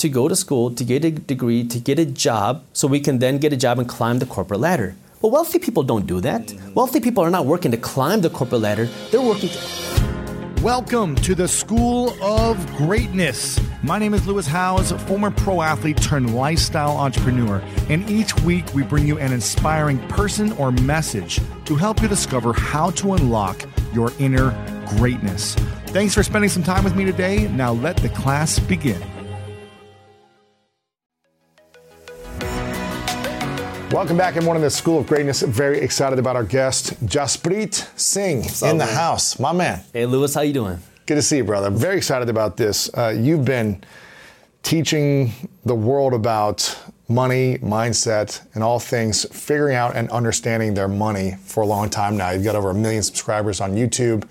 to go to school, to get a degree, to get a job, so we can then get a job and climb the corporate ladder. But wealthy people don't do that. Mm-hmm. Wealthy people are not working to climb the corporate ladder, they're working to. Welcome to the School of Greatness. My name is Lewis Howes, former pro athlete turned lifestyle entrepreneur, and each week we bring you an inspiring person or message to help you discover how to unlock your inner greatness. Thanks for spending some time with me today. Now let the class begin. Welcome back, everyone, in the School of Greatness. Very excited about our guest, Jaspreet Singh, in the man? house. My man. Hey, Lewis, how you doing? Good to see you, brother. Very excited about this. Uh, you've been teaching the world about money, mindset, and all things figuring out and understanding their money for a long time now. You've got over a million subscribers on YouTube.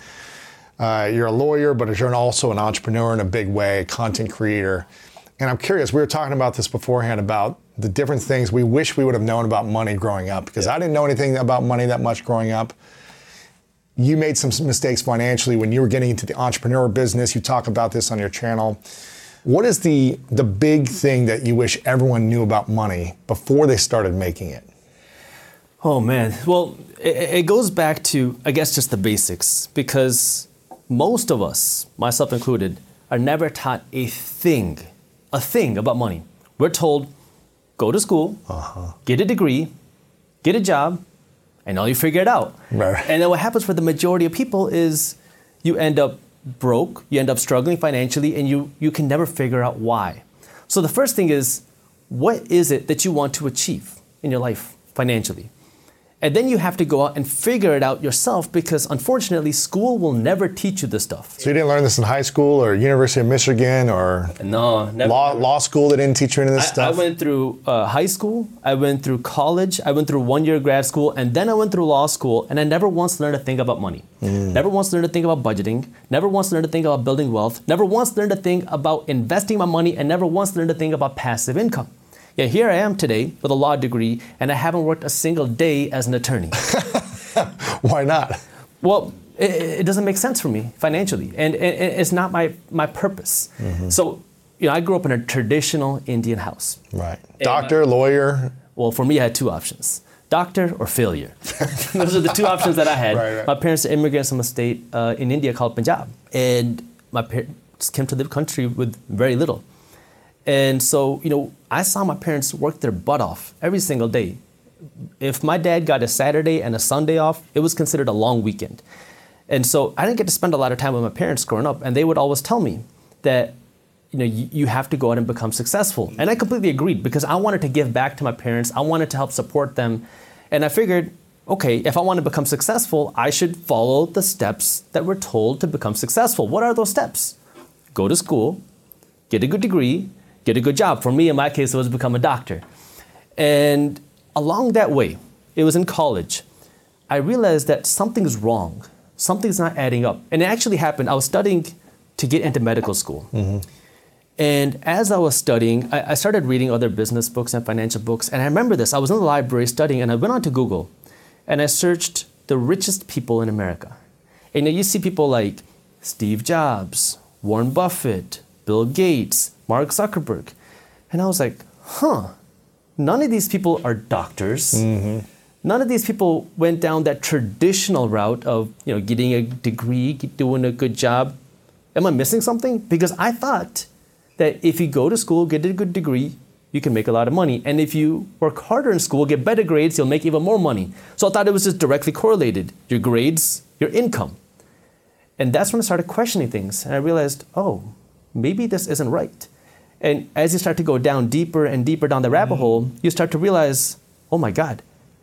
Uh, you're a lawyer, but you're also an entrepreneur in a big way, a content creator. And I'm curious, we were talking about this beforehand about the different things we wish we would have known about money growing up because I didn't know anything about money that much growing up. You made some mistakes financially when you were getting into the entrepreneur business. You talk about this on your channel. What is the the big thing that you wish everyone knew about money before they started making it? Oh man. Well, it, it goes back to I guess just the basics because most of us, myself included, are never taught a thing, a thing about money. We're told, go to school, uh-huh. get a degree, get a job, and now you figure it out. Right. And then what happens for the majority of people is you end up broke, you end up struggling financially, and you, you can never figure out why. So the first thing is, what is it that you want to achieve in your life financially? And then you have to go out and figure it out yourself because unfortunately, school will never teach you this stuff. So you didn't learn this in high school or University of Michigan or No, never. law law school. They didn't teach you any of this I, I went through uh, high school, I went through college, I went through one year grad school, and then I went through law school, and I never once learned a thing about money. Never once learned a thing about budgeting, never once learned a thing about building wealth, never once learned a thing about investing my money, and never once learned a thing about passive income. Yet here I am today with a law degree, and I haven't worked a single day as an attorney. Why not? Well, it, it doesn't make sense for me financially, and, and it's not my, my purpose. So, you know, I grew up in a traditional Indian house. Right. Doctor, lawyer. Well, for me, I had two options doctor or failure. Those are the two options that I had. Right, right. My parents are immigrants from a state uh, in India called Punjab. And my parents came to the country with very little. And so, you know, I saw my parents work their butt off every single day. If my dad got a Saturday and a Sunday off, it was considered a long weekend. And so I didn't get to spend a lot of time with my parents growing up. And they would always tell me that you know, you, have to go out and become successful. And I completely agreed because I wanted to give back to my parents. I wanted to help support them. And I figured, okay, if I want to become successful, I should follow the steps that we're told to become successful. What are those steps? Go to school, get a good degree, get a good job. For me, in my case, it was become a doctor. And along that way, it was in college, I realized that something's wrong. Something's not adding up. And it actually happened. I was studying to get into medical school. Mm-hmm. And as I was studying, I, I started reading other business books and financial books. And I remember this. I was in the library studying, and I went onto Google and I searched the richest people in America. And you see people like Steve Jobs, Warren Buffett, Bill Gates, Mark Zuckerberg. And I was like, huh, none of these people are doctors. Mm-hmm. None of these people went down that traditional route of you know getting a degree, doing a good job. Am I missing something? Because I thought that if you go to school, get a good degree, you can make a lot of money. And if you work harder in school, get better grades, you'll make even more money. So I thought it was just directly correlated your grades, your income. And that's when I started questioning things. And I realized, oh, maybe this isn't right. And as you start to go down deeper and deeper down the rabbit mm. hole, you start to realize, oh my God,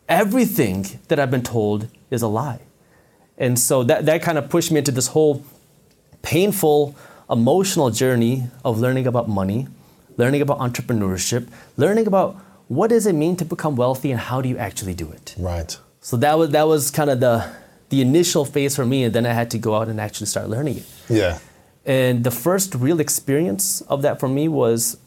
everything that I've been told is a lie. And so that, that kind of pushed me into this whole painful, emotional journey of learning about money, learning about entrepreneurship, learning about what does it mean to become wealthy and how do you actually do it. Right. So that was that was kind of the the initial phase for me, and then I had to go out and actually start learning it. Yeah. And the first real experience of that for me was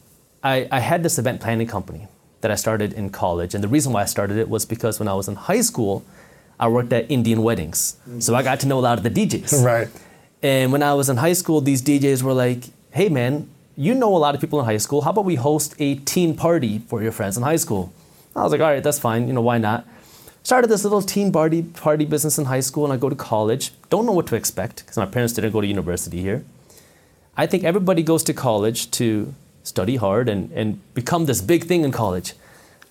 I, I had this event planning company that I started in college. And the reason why I started it was because when I was in high school, I worked at Indian weddings. So I got to know a lot of the DJs. Right. And when I was in high school, these DJs were like, hey man, you know a lot of people in high school. How about we host a teen party for your friends in high school? I was like, all right, that's fine. You know, why not? Started this little teen party party business in high school, and I go to college. Don't know what to expect because my parents didn't go to university here. I think everybody goes to college to study hard and, and become this big thing in college.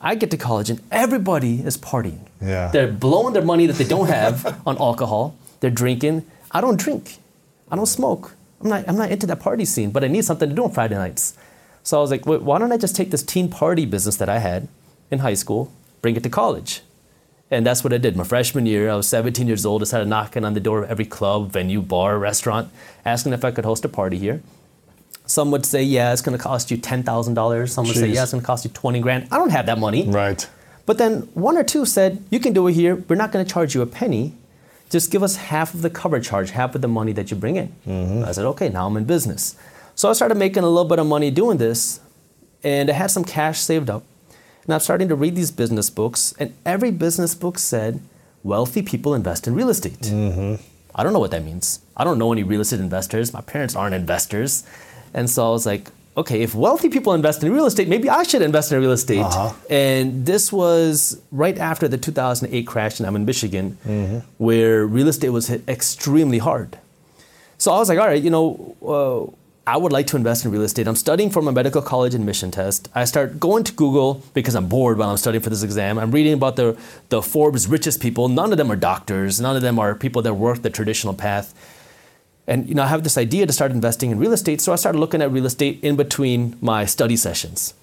I get to college and everybody is partying. Yeah. They're blowing their money that they don't have on alcohol. They're drinking. I don't drink. I don't smoke. I'm not, I'm not into that party scene, but I need something to do on Friday nights. So I was like, why don't I just take this teen party business that I had in high school, bring it to college? And that's what I did. My freshman year, I was 17 years old. I started knocking on the door of every club, venue, bar, restaurant, asking if I could host a party here. Some would say, yeah, it's going to cost you $10,000. Some would say, yeah, it's going to cost you 20 grand. I don't have that money. Right. But then one or two said, you can do it here. We're not going to charge you a penny. Just give us half of the cover charge, half of the money that you bring in. Mm-hmm. I said, okay, now I'm in business. So I started making a little bit of money doing this, and I had some cash saved up. And I'm starting to read these business books, and every business book said, wealthy people invest in real estate. Mm-hmm. I don't know what that means. I don't know any real estate investors. My parents aren't investors. And so I was like, okay, if wealthy people invest in real estate, maybe I should invest in real estate. Uh-huh. And this was right after the 2008 crash, and I'm in Michigan, mm-hmm. where real estate was hit extremely hard. So I was like, all right, you know, uh, I would like to invest in real estate. I'm studying for my medical college admission test. I start going to Google because I'm bored while I'm studying for this exam. I'm reading about the, the Forbes richest people. None of them are doctors. None of them are people that work the traditional path. And you know, I have this idea to start investing in real estate. So I started looking at real estate in between my study sessions.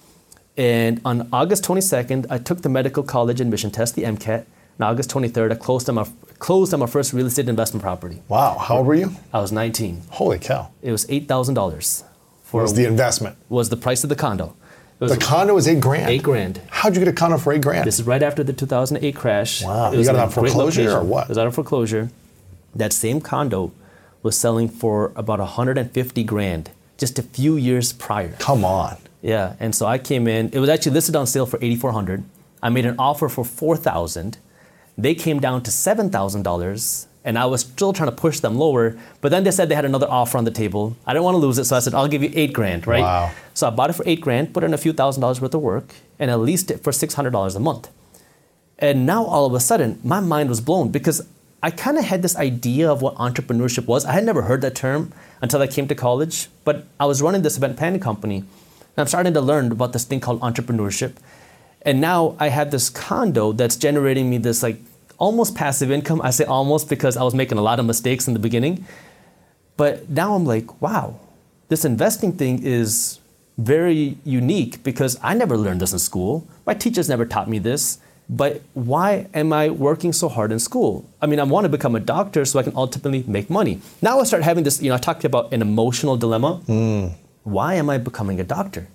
And on August 22nd, I took the medical college admission test, the MCAT. On August 23rd, I closed on my, closed on my first real estate investment property. Wow. How old were you? I was 19. Holy cow. It was eight thousand dollars. For Was the investment? was the price of the condo. Was The condo was eight grand. eight grand. How'd you get a condo for eight grand? This is right after the 2008 crash. Wow. It You was got it on foreclosure or what? It was out of foreclosure. That same condo was selling for about 150 grand just a few years prior. Come on. Yeah, and so I came in. It was actually listed on sale for 8,400. I made an offer for 4,000. They came down to $7,000, and I was still trying to push them lower. But then they said they had another offer on the table. I didn't want to lose it, so I said I'll give you eight grand, right? Wow. So I bought it for eight grand, put in a few thousand dollars worth of work, and I leased it for $600 a month. And now all of a sudden, my mind was blown because I kind of had this idea of what entrepreneurship was. I had never heard that term until I came to college, but I was running this event planning company, and I'm starting to learn about this thing called entrepreneurship. And now I have this condo that's generating me this like almost passive income. I say almost because I was making a lot of mistakes in the beginning. But now I'm like, wow, this investing thing is very unique because I never learned this in school. My teachers never taught me this. But why am I working so hard in school? I mean, I want to become a doctor so I can ultimately make money. Now I start having this, you know, I talked about an emotional dilemma. Hmm. Why am I becoming a doctor?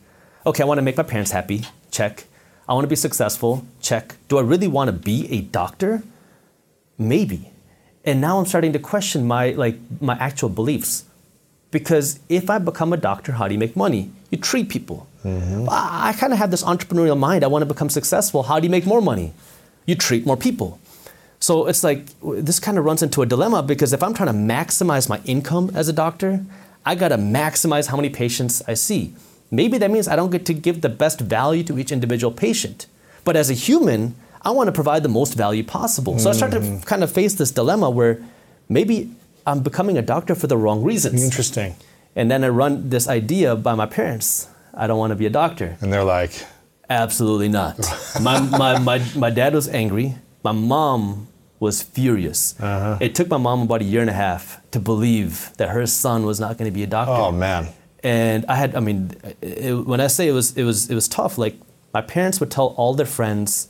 Okay, I want to make my parents happy. Check. I want to be successful. Check. Do I really want to be a doctor? Maybe. And now I'm starting to question my like my actual beliefs. Because if I become a doctor, how do you make money? You treat people. Mm-hmm. I, I kind of have this entrepreneurial mind. I want to become successful. How do you make more money? You treat more people. So it's like this kind of runs into a dilemma because if I'm trying to maximize my income as a doctor, I got to maximize how many patients I see. Maybe that means I don't get to give the best value to each individual patient. But as a human, I want to provide the most value possible. So I start to kind of face this dilemma where maybe I'm becoming a doctor for the wrong reasons. Interesting. And then I run this idea by my parents. I don't want to be a doctor. And they're like, Absolutely not. my, my, my, my dad was angry. My mom was furious. Uh-huh. It took my mom about a year and a half to believe that her son was not going to be a doctor. oh man. And I had, I mean, it, when I say it was, it was, it was tough. Like my parents would tell all their friends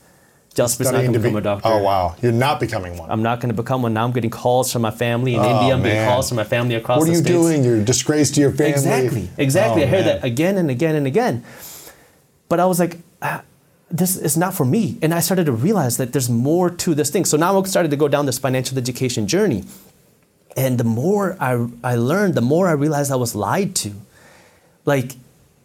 Just because I'm not going to become be- a doctor. Oh wow, you're not becoming one. I'm not going to become one. Now I'm getting calls from my family in Oh, India. I'm getting man. calls from my family across the world. what are you states. doing? You're a disgrace to your family. Exactly, exactly. Oh, I hear man. that again and again and again. But I was like, ah, this is not for me. And I started to realize that there's more to this thing. So now I started to go down this financial education journey. And the more I, I learned, the more I realized I was lied to. Like,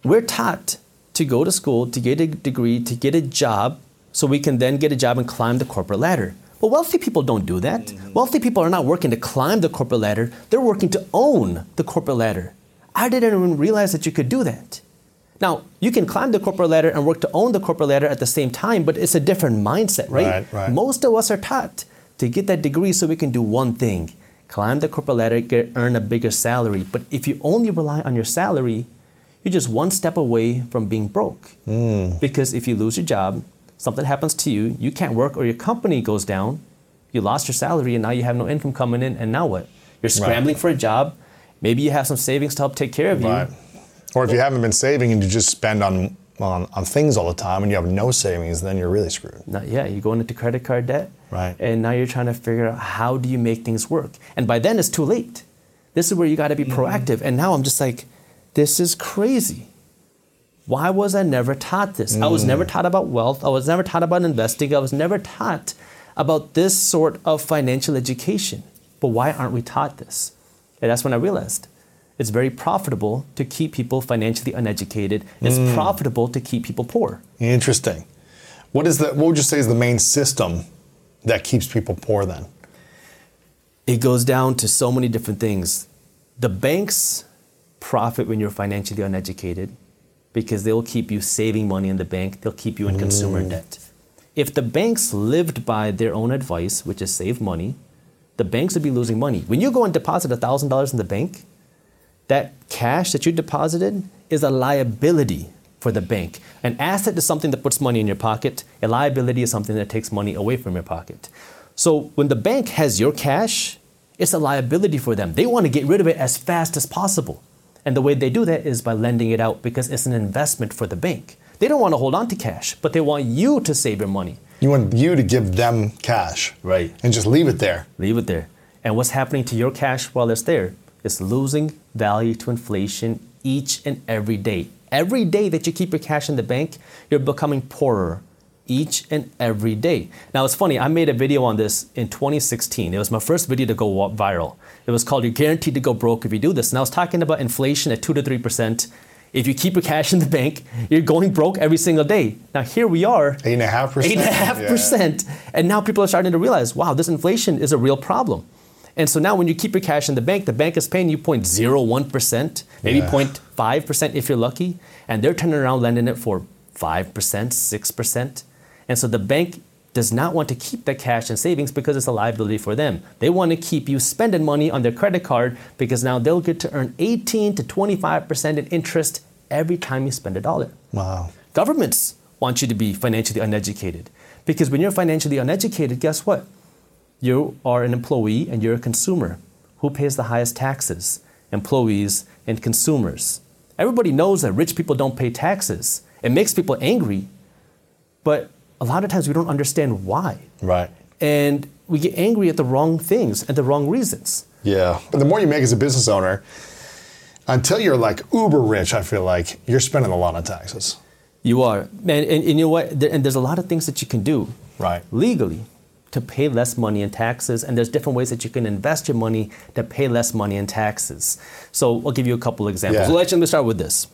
we're taught to go to school, to get a degree, to get a job, so we can then get a job and climb the corporate ladder. But wealthy people don't do that. Mm-hmm. Wealthy people are not working to climb the corporate ladder, they're working to own the corporate ladder. I didn't even realize that you could do that. Now, you can climb the corporate ladder and work to own the corporate ladder at the same time, but it's a different mindset, right? Right, right. Most of us are taught to get that degree so we can do one thing climb the corporate ladder, get, earn a bigger salary. But if you only rely on your salary, you're just one step away from being broke. Because if you lose your job, something happens to you, you can't work, or your company goes down, you lost your salary, and now you have no income coming in, and now what? You're scrambling for a job. Maybe you have some savings to help take care of you. Right. Or if you haven't been saving and you just spend on, on on things all the time and you have no savings, then you're really screwed. Not, yeah, you're going into credit card debt. Right. And now you're trying to figure out how do you make things work. And by then it's too late. This is where you got to be Mm-hmm. proactive. And now I'm just like, this is crazy. Why was I never taught this? I was never Mm. taught about wealth. I was never taught about investing. I was never taught about this sort of financial education. But why aren't we taught this? And that's when I realized it's very profitable to keep people financially uneducated. It's Mm. profitable to keep people poor. Interesting. What is the what would you say is the main system that keeps people poor then? It goes down to so many different things. The banks profit when you're financially uneducated because they'll keep you saving money in the bank, they'll keep you in consumer mm. debt. If the banks lived by their own advice, which is save money, the banks would be losing money. When you go and deposit $1,000 in the bank, that cash that you deposited is a liability for the bank. An asset is something that puts money in your pocket, a liability is something that takes money away from your pocket. So when the bank has your cash, it's a liability for them. They want to get rid of it as fast as possible. And the way they do that is by lending it out because it's an investment for the bank. They don't want to hold on to cash, but they want you to save your money. You want you to give them cash. Right. And just leave it there. Leave it there. And what's happening to your cash while it's there? It's losing value to inflation each and every day. Every day that you keep your cash in the bank, you're becoming poorer each and every day. Now it's funny, I made a video on this in 2016. It was my first video to go viral. It was called You're Guaranteed to Go Broke If You Do This. And I was talking about inflation at 2 to 3%. If you keep your cash in the bank, you're going broke every single day. Now here we are, Eight and a half percent. Eight and a half Yeah. percent. And now people are starting to realize, wow, this inflation is a real problem. And so now when you keep your cash in the bank, the bank is paying you 0.01%, maybe Yeah. 0.5% if you're lucky, and they're turning around lending it for 5%, 6%. And so the bank does not want to keep that cash and savings because it's a liability for them. They want to keep you spending money on their credit card because now they'll get to earn 18 to 25% in interest every time you spend a dollar. Wow. Governments want you to be financially uneducated. Because when you're financially uneducated, guess what? You are an employee and you're a consumer. Who pays the highest taxes? Employees and consumers. Everybody knows that rich people don't pay taxes. It makes people angry, but a lot of times we don't understand why. Right. And we get angry at the wrong things and the wrong reasons. Yeah. But the more you make as a business owner, until you're like uber rich, I feel like you're spending a lot on taxes. You are. And, and, and you know what? There, and there's a lot of things that you can do Right. legally to pay less money in taxes. And there's different ways that you can invest your money to pay less money in taxes. So I'll give you a couple examples. Yeah. Actually, let me start with this.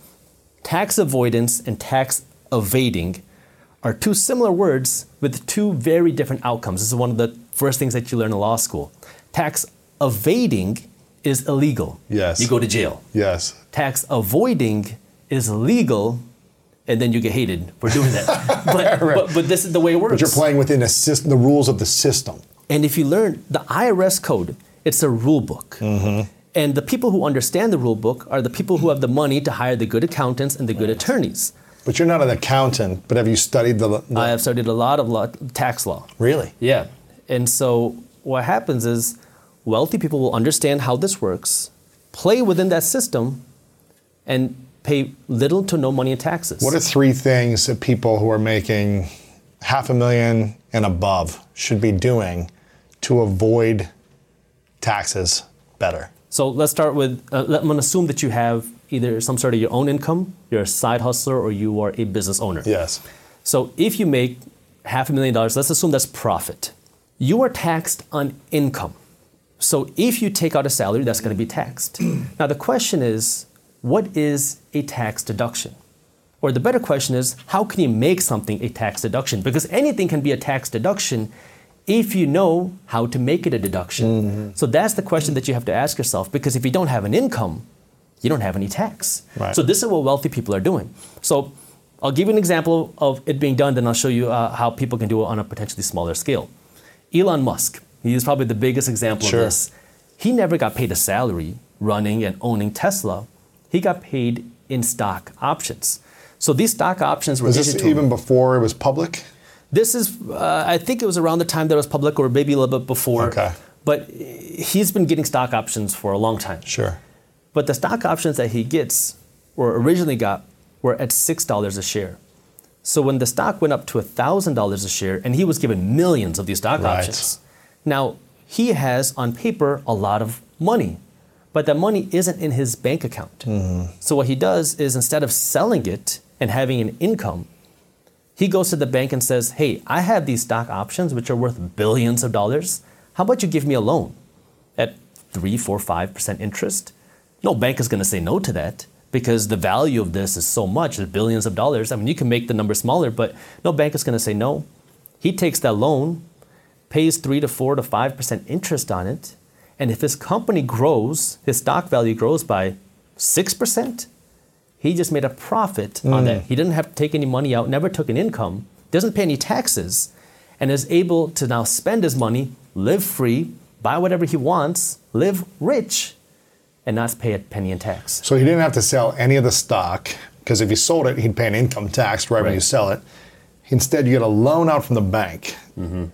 Tax avoidance and tax evading are two similar words with two very different outcomes. This is one of the first things that you learn in law school. Tax evading is illegal. Yes. You go to jail Yes. tax avoiding is legal, and then you get hated for doing that. but, but, but this is the way it works. But you're playing within a system, the rules of the system. And if you learn the IRS code, it's a rule book. Mm-hmm. And the people who understand the rule book are the people who have the money to hire the good accountants and the good attorneys. But you're not an accountant, but have you studied the. the I have studied a lot of law, tax law. really? Yeah. And so what happens is wealthy people will understand how this works, play within that system, and pay little to no money in taxes. What are three things that people who are making half a million and above should be doing to avoid taxes better? So let's start with, uh, I'm going to assume that you have either some sort of your own income, you're a side hustler, or you are a business owner. Yes. So if you make half a million dollars, let's assume that's profit. You are taxed on income. So if you take out a salary, that's going to be taxed. now the question is, what is a tax deduction? Or the better question is, how can you make something a tax deduction? Because anything can be a tax deduction if you know how to make it a deduction. Mm-hmm. So that's the question that you have to ask yourself because if you don't have an income, you don't have any tax. Right. So this is what wealthy people are doing. So I'll give you an example of it being done, then I'll show you uh, how people can do it on a potentially smaller scale. Elon Musk, he is probably the biggest example sure. of this. He never got paid a salary running and owning Tesla. He got paid in stock options. So these stock options were. Was this even before it was public? This is, uh, I think it was around the time that it was public, or maybe a little bit before. Okay. But he's been getting stock options for a long time. Sure. But the stock options that he gets, or originally got, were at six dollars a share. So when the stock went up to thousand dollars a share, and he was given millions of these stock right. options, now he has on paper a lot of money, but that money isn't in his bank account. Mm-hmm. So what he does is instead of selling it and having an income, he goes to the bank and says, Hey, I have these stock options which are worth billions of dollars. How about you give me a loan at three, four, five percent interest? No bank is going to say no to that because the value of this is so much, it's billions of dollars. I mean, you can make the number smaller, but no bank is going to say no. He takes that loan, pays three to four to five percent interest on it, and if his company grows, his stock value grows by six percent, he just made a profit mm. on that. He didn't have to take any money out, never took an income, doesn't pay any taxes, and is able to now spend his money, live free, buy whatever he wants, live rich, and not pay a penny in tax. So he didn't have to sell any of the stock because if he sold it, he'd pay an income tax right, right. when you sell it. Instead, you get a loan out from the bank. Mm-hmm.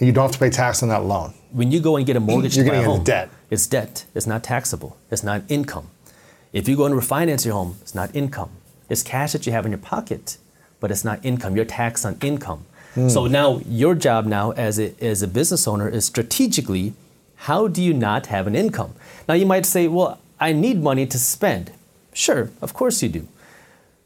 you don't have to pay tax on that loan. When you go and get a mortgage, you're to getting a home, debt. It's debt. It's not taxable. It's not income. If you go and refinance your home, it's not income. It's cash that you have in your pocket, but it's not income. You're taxed on income. Mm. So now your job now as a, as a business owner is strategically, how do you not have an income? Now you might say, well, I need money to spend. Sure, of course you do.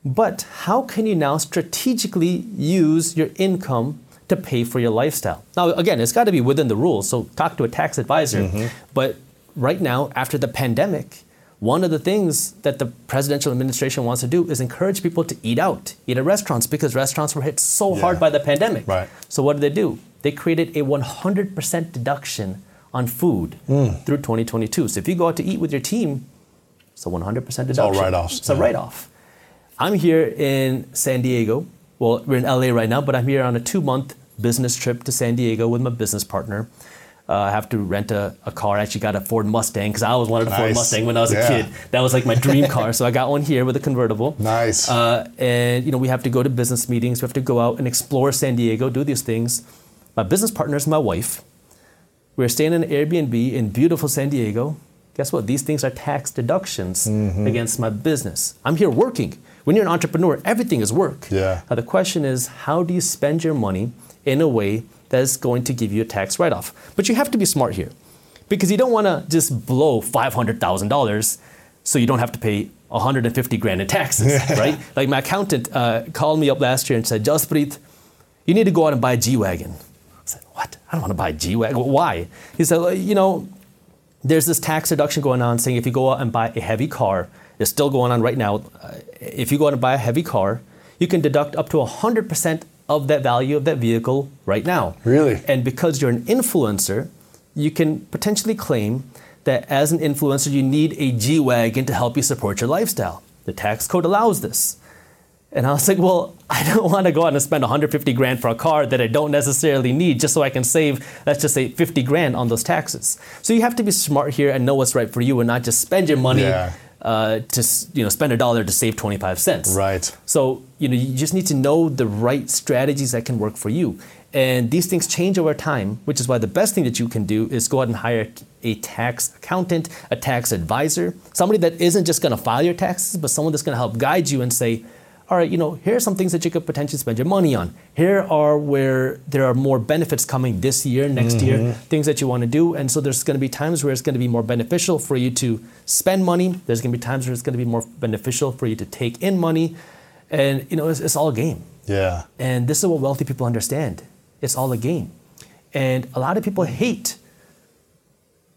But how can you now strategically use your income to pay for your lifestyle? Now, again, it's got to be within the rules, so talk to a tax advisor. Mm-hmm. But right now, after the pandemic, one of the things that the presidential administration wants to do is encourage people to eat out, eat at restaurants, because restaurants were hit so yeah. hard by the pandemic. Right. So what did they do? They created a 100% deduction on food mm. through 2022. So if you go out to eat with your team, it's a 100% deduction. It's all write-offs. It's yeah. a write-off. I'm here in San Diego. Well, we're in LA right now, but I'm here on a two-month business trip to San Diego with my business partner. Uh, I have to rent a, a, car. I actually got a Ford Mustang because I always wanted a nice. Ford Mustang when I was yeah. a kid. That was like my dream car. So I got one here with a convertible. Nice. Uh, and you know we have to go to business meetings. We have to go out and explore San Diego, do these things. My business partner is my wife. We're staying in an Airbnb in beautiful San Diego. Guess what? These things are tax deductions mm-hmm. against my business. I'm here working. When you're an entrepreneur, everything is work. Yeah. Now the question is, how do you spend your money in a way that is going to give you a tax write off. But you have to be smart here because you don't want to just blow $500,000 so you don't have to pay 150 grand in taxes, right? Like my accountant uh, called me up last year and said, Jaspreet, you need to go out and buy a G-Wagon. I said, what? I don't want to buy a G-Wagon. Why? He said, well, you know, there's this tax deduction going on saying if you go out and buy a heavy car, it's still going on right now. Uh, if you go out and buy a heavy car, you can deduct up to 100% of that value of that vehicle right now. Really? And because you're an influencer, you can potentially claim that as an influencer, you need a G Wagon to help you support your lifestyle. The tax code allows this. And I was like, well, I don't want to go out and spend 150 grand for a car that I don't necessarily need just so I can save, let's just say, 50 grand on those taxes. So you have to be smart here and know what's right for you and not just spend your money yeah uh, to you know spend a dollar to save 25 cents. Right. So you know you just need to know the right strategies that can work for you. And these things change over time, which is why the best thing that you can do is go out and hire a tax accountant, a tax advisor, somebody that isn't just going to file your taxes, but someone that's going to help guide you and say, all right, you know, here are some things that you could potentially spend your money on. Here are where there are more benefits coming this year, next mm-hmm. year, things that you want to do. And so there's going to be times where it's going to be more beneficial for you to spend money. There's going to be times where it's going to be more beneficial for you to take in money. And, you know, it's, it's all a game. Yeah. And this is what wealthy people understand. It's all a game. And a lot of people hate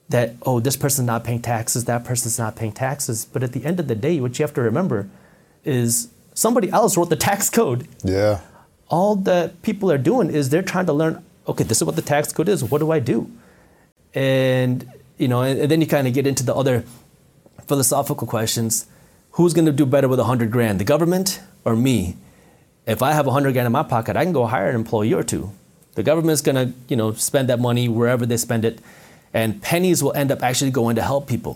that, oh, this person's not paying taxes, that person's not paying taxes. But at the end of the day, what you have to remember is somebody else wrote the tax code. Yeah. All that people are doing is they're trying to learn, okay, this is what the tax code is. What do I do? And, you know, and, and then you kind of get into the other philosophical questions. Who's going to do better with a hundred grand, the government or me? If I have a hundred grand in my pocket, I can go hire an employee or two. The government's going to, you know, spend that money wherever they spend it, and pennies will end up actually going to help people.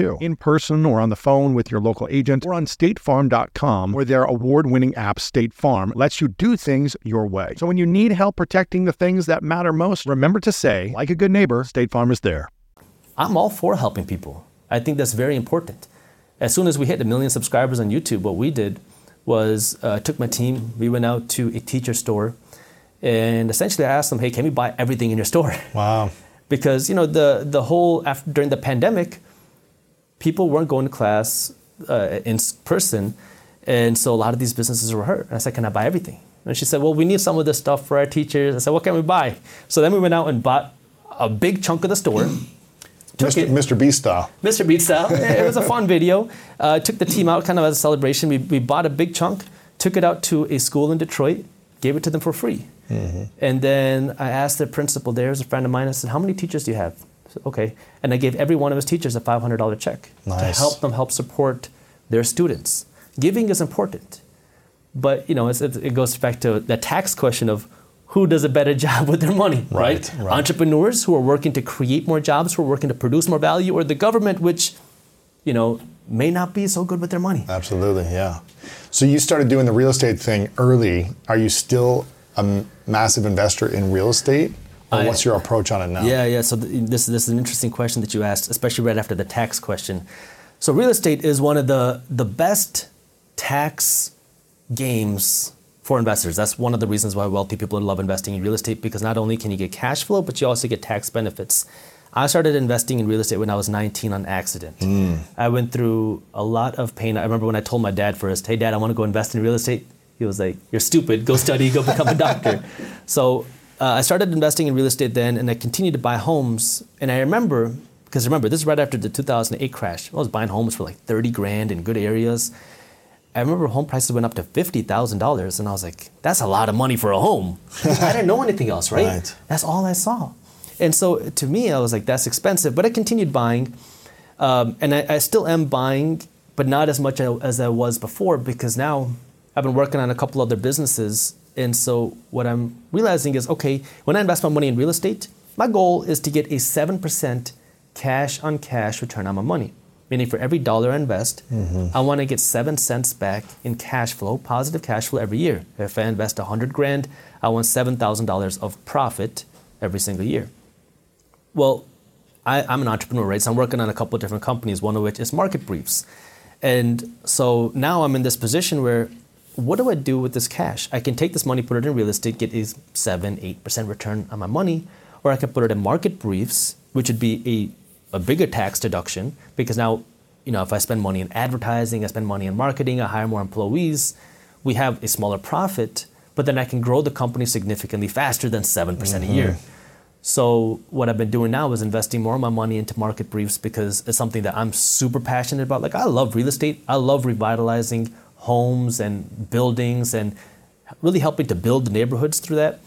too, in person or on the phone with your local agent or on statefarm.com, where their award winning app, State Farm, lets you do things your way. So when you need help protecting the things that matter most, remember to say, like a good neighbor, State Farm is there. I'm all for helping people. I think that's very important. As soon as we hit a million subscribers on YouTube, what we did was uh, took my team, we went out to a teacher store, and essentially I asked them, hey, can we buy everything in your store? Wow. because, you know, the, the whole, after, during the pandemic, people weren't going to class uh, in person, and so a lot of these businesses were hurt. And I said, "Can I buy everything?" And she said, "Well, we need some of this stuff for our teachers." I said, "What can we buy?" So then we went out and bought a big chunk of the store. Mr. It, Mr. Beast style. Mr. Beast style. it was a fun video. Uh, took the team out kind of as a celebration. We, we bought a big chunk, took it out to a school in Detroit, gave it to them for free. Mm-hmm. And then I asked the principal there, as a friend of mine, I said, How many teachers do you have? Okay. And I gave every one of his teachers a $500 check nice. to help them help support their students. Giving is important. But, you know, it goes back to the tax question of who does a better job with their money, right, right? right? Entrepreneurs who are working to create more jobs, who are working to produce more value, or the government, which, you know, may not be so good with their money. Absolutely, yeah. So you started doing the real estate thing early. Are you still a massive investor in real estate? Or what's your approach on it now? Yeah, yeah. So th- this, this is an interesting question that you asked, especially right after the tax question. So real estate is one of the the best tax games for investors. That's one of the reasons why wealthy people love investing in real estate because not only can you get cash flow, but you also get tax benefits. I started investing in real estate when I was 19 on accident. Mm. I went through a lot of pain. I remember when I told my dad first, "Hey, Dad, I want to go invest in real estate." He was like, "You're stupid. Go study. Go become a doctor." so uh, I started investing in real estate then, and I continued to buy homes. And I remember Because remember, this is right after the 2008 crash. I was buying homes for like 30 grand in good areas. I remember home prices went up to $50,000 and I was like, that's a lot of money for a home. I didn't know anything else, right? Right. That's all I saw. And so to me, I was like, that's expensive. But I continued buying. Um, and I, I still am buying, but not as much as I was before because now I've been working on a couple other businesses. And so what I'm realizing is okay, when I invest my money in real estate, my goal is to get a 7% cash on cash return on my money. Meaning for every dollar I invest, mm-hmm. I want to get seven cents back in cash flow, positive cash flow every year. If I invest 100 grand, I want $7,000 of profit every single year. Well, I, I'm an entrepreneur, right? So I'm working on a couple of different companies, one of which is Market Briefs. And so now I'm in this position where what do I do with this cash? I can take this money, put it in real estate, get a 7 8% return on my money, or I can put it in Market Briefs, which would be a, a bigger tax deduction because now, you know, if I spend money in advertising, I spend money in marketing, I hire more employees, we have a smaller profit, but then I can grow the company significantly faster than 7% a mm-hmm. year. So what I've been doing now is investing more of my money into market briefs because it's something that I'm super passionate about. Like I love real estate. I love revitalizing homes and buildings and really helping to build the neighborhoods through that.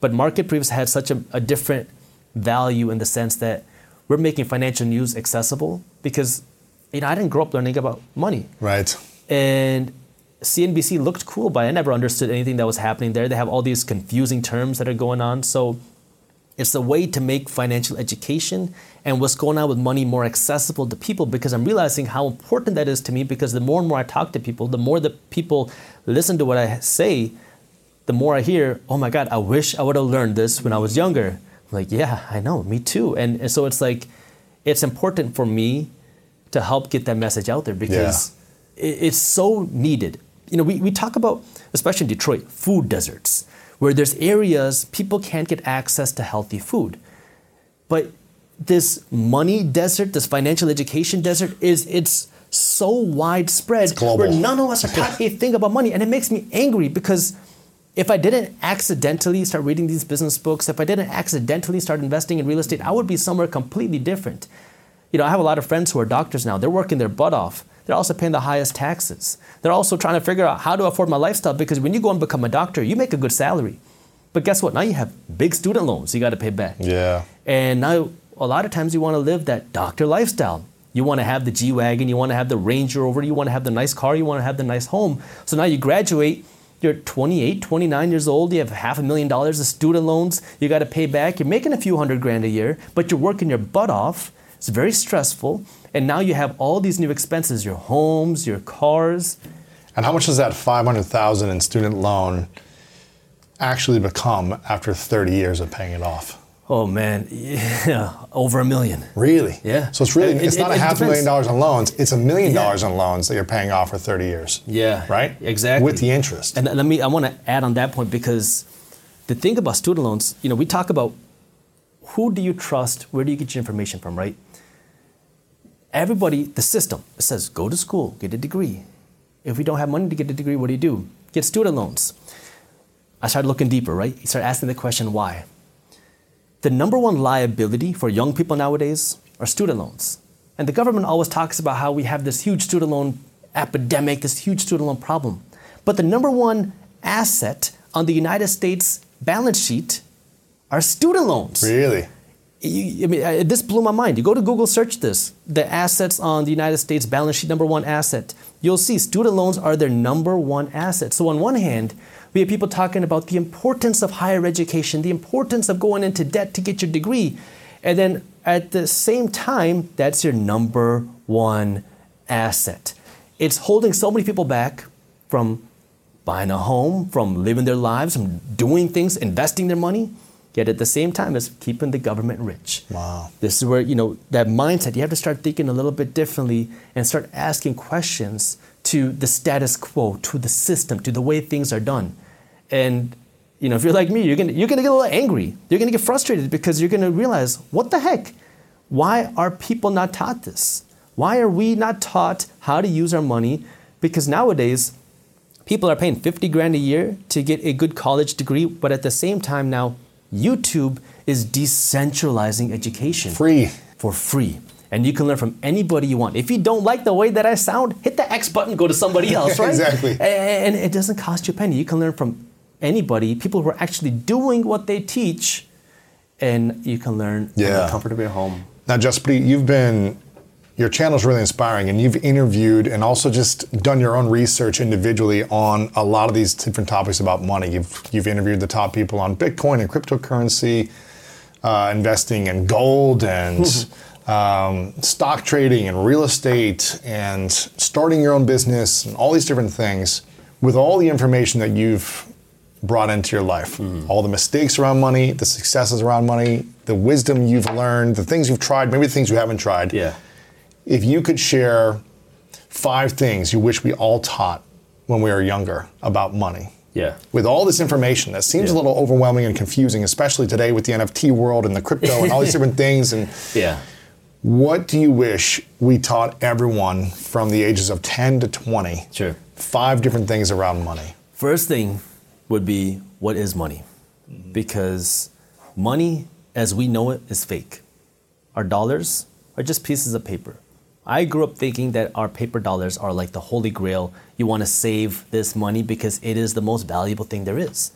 But market briefs had such a, a different value in the sense that we're making financial news accessible because you know I didn't grow up learning about money. Right. And CNBC looked cool, but I never understood anything that was happening there. They have all these confusing terms that are going on. So it's a way to make financial education and what's going on with money more accessible to people because I'm realizing how important that is to me because the more and more I talk to people, the more that people listen to what I say, the more I hear, oh my God, I wish I would have learned this when I was younger. I'm like, yeah, I know, me too. And, and so it's like, it's important for me to help get that message out there because it, it's so needed. You know, we, we talk about, especially in Detroit, food deserts where there's areas people can't get access to healthy food. But this money desert, this financial education desert, is it's so widespread global. where none of us are taught a thing about money. And it makes me angry because if I didn't accidentally start reading these business books, if I didn't accidentally start investing in real estate, I would be somewhere completely different. You know, I have a lot of friends who are doctors now. They're working their butt off. They're also paying the highest taxes. They're also trying to figure out how to afford my lifestyle because when you go and become a doctor, you make a good salary. But guess what? Now you have big student loans you got to pay back. Yeah. And now a lot of times you want to live that doctor lifestyle. You want to have the G Wagon, you want to have the Range Rover, you want to have the nice car, you want to have the nice home. So now you graduate, you're 28, 29 years old, you have half a million dollars of student loans, you got to pay back, you're making a few hundred grand a year, but you're working your butt off. It's very stressful. And now you have all these new expenses your homes, your cars. And how much does that 500,000 in student loan actually become after 30 years of paying it off? Oh man, yeah, over a million. Really? Yeah. So it's really It- it's it- not a half a million dollars in loans. It's a million Yeah. dollars in loans that you're paying off for 30 years. Yeah. Right? Exactly. With the interest. And let me, I want to add on that point because the thing about student loans, you know, we talk about who do you trust, where do you get your information from, right? Everybody, the system, it says go to school, get a degree. If we don't have money to get a degree, what do you do? Get student loans. I started looking deeper, right? You start asking the question why. The number one liability for young people nowadays are student loans. And the government always talks about how we have this huge student loan epidemic, this huge student loan problem. But the number one asset on the United States balance sheet are student loans. really? You, I mean, this blew my mind. You go to Google, search this. The assets on the United States balance sheet, number one asset. You'll see student loans are their number one asset. So, on one hand, we have people talking about the importance of higher education, the importance of going into debt to get your degree. And then at the same time, that's your number one asset. It's holding so many people back from buying a home, from living their lives, from doing things, investing their money, yet at the same time it's keeping the government rich. Wow. This is where, you know, that mindset, you have to start thinking a little bit differently and start asking questions to the status quo, to the system, to the way things are done. And you know, if you're like me, you're gonna you're gonna get a little angry. You're gonna get frustrated because you're gonna realize, what the heck? Why are people not taught this? Why are we not taught how to use our money? Because nowadays, people are paying 50 grand a year to get a good college degree, but at the same time now, YouTube is decentralizing education Free. for free. And you can learn from anybody you want. If you don't like the way that I sound, hit the X button, go to somebody else, right? Exactly. And it doesn't cost you a penny. You can learn from anybody, people who are actually doing what they teach, and you can learn Yeah. the comfort of your home. Now, Jaspreet, you've been, your channel's really inspiring, and you've interviewed and also just done your own research individually on a lot of these different topics about money. You've, you've interviewed the top people on Bitcoin and cryptocurrency, uh, investing in gold and um, stock trading and real estate and starting your own business and all these different things. With all the information that you've brought into your life, hmm. all the mistakes around money, the successes around money, the wisdom you've learned, the things you've tried, maybe the things you haven't tried. Yeah. If you could share five things you wish we all taught when we were younger about money, Yeah. with all this information that seems a little overwhelming and confusing, especially today with the NFT world and the crypto and all these different things. And Yeah. what do you wish we taught everyone from the ages of 10 to 20? Sure. Five different things around money. First thing would be what is money? Mm-hmm. Because money, as we know it, is fake. Our dollars are just pieces of paper. I grew up thinking that our paper dollars are like the holy grail. You want to save this money because it is the most valuable thing there is.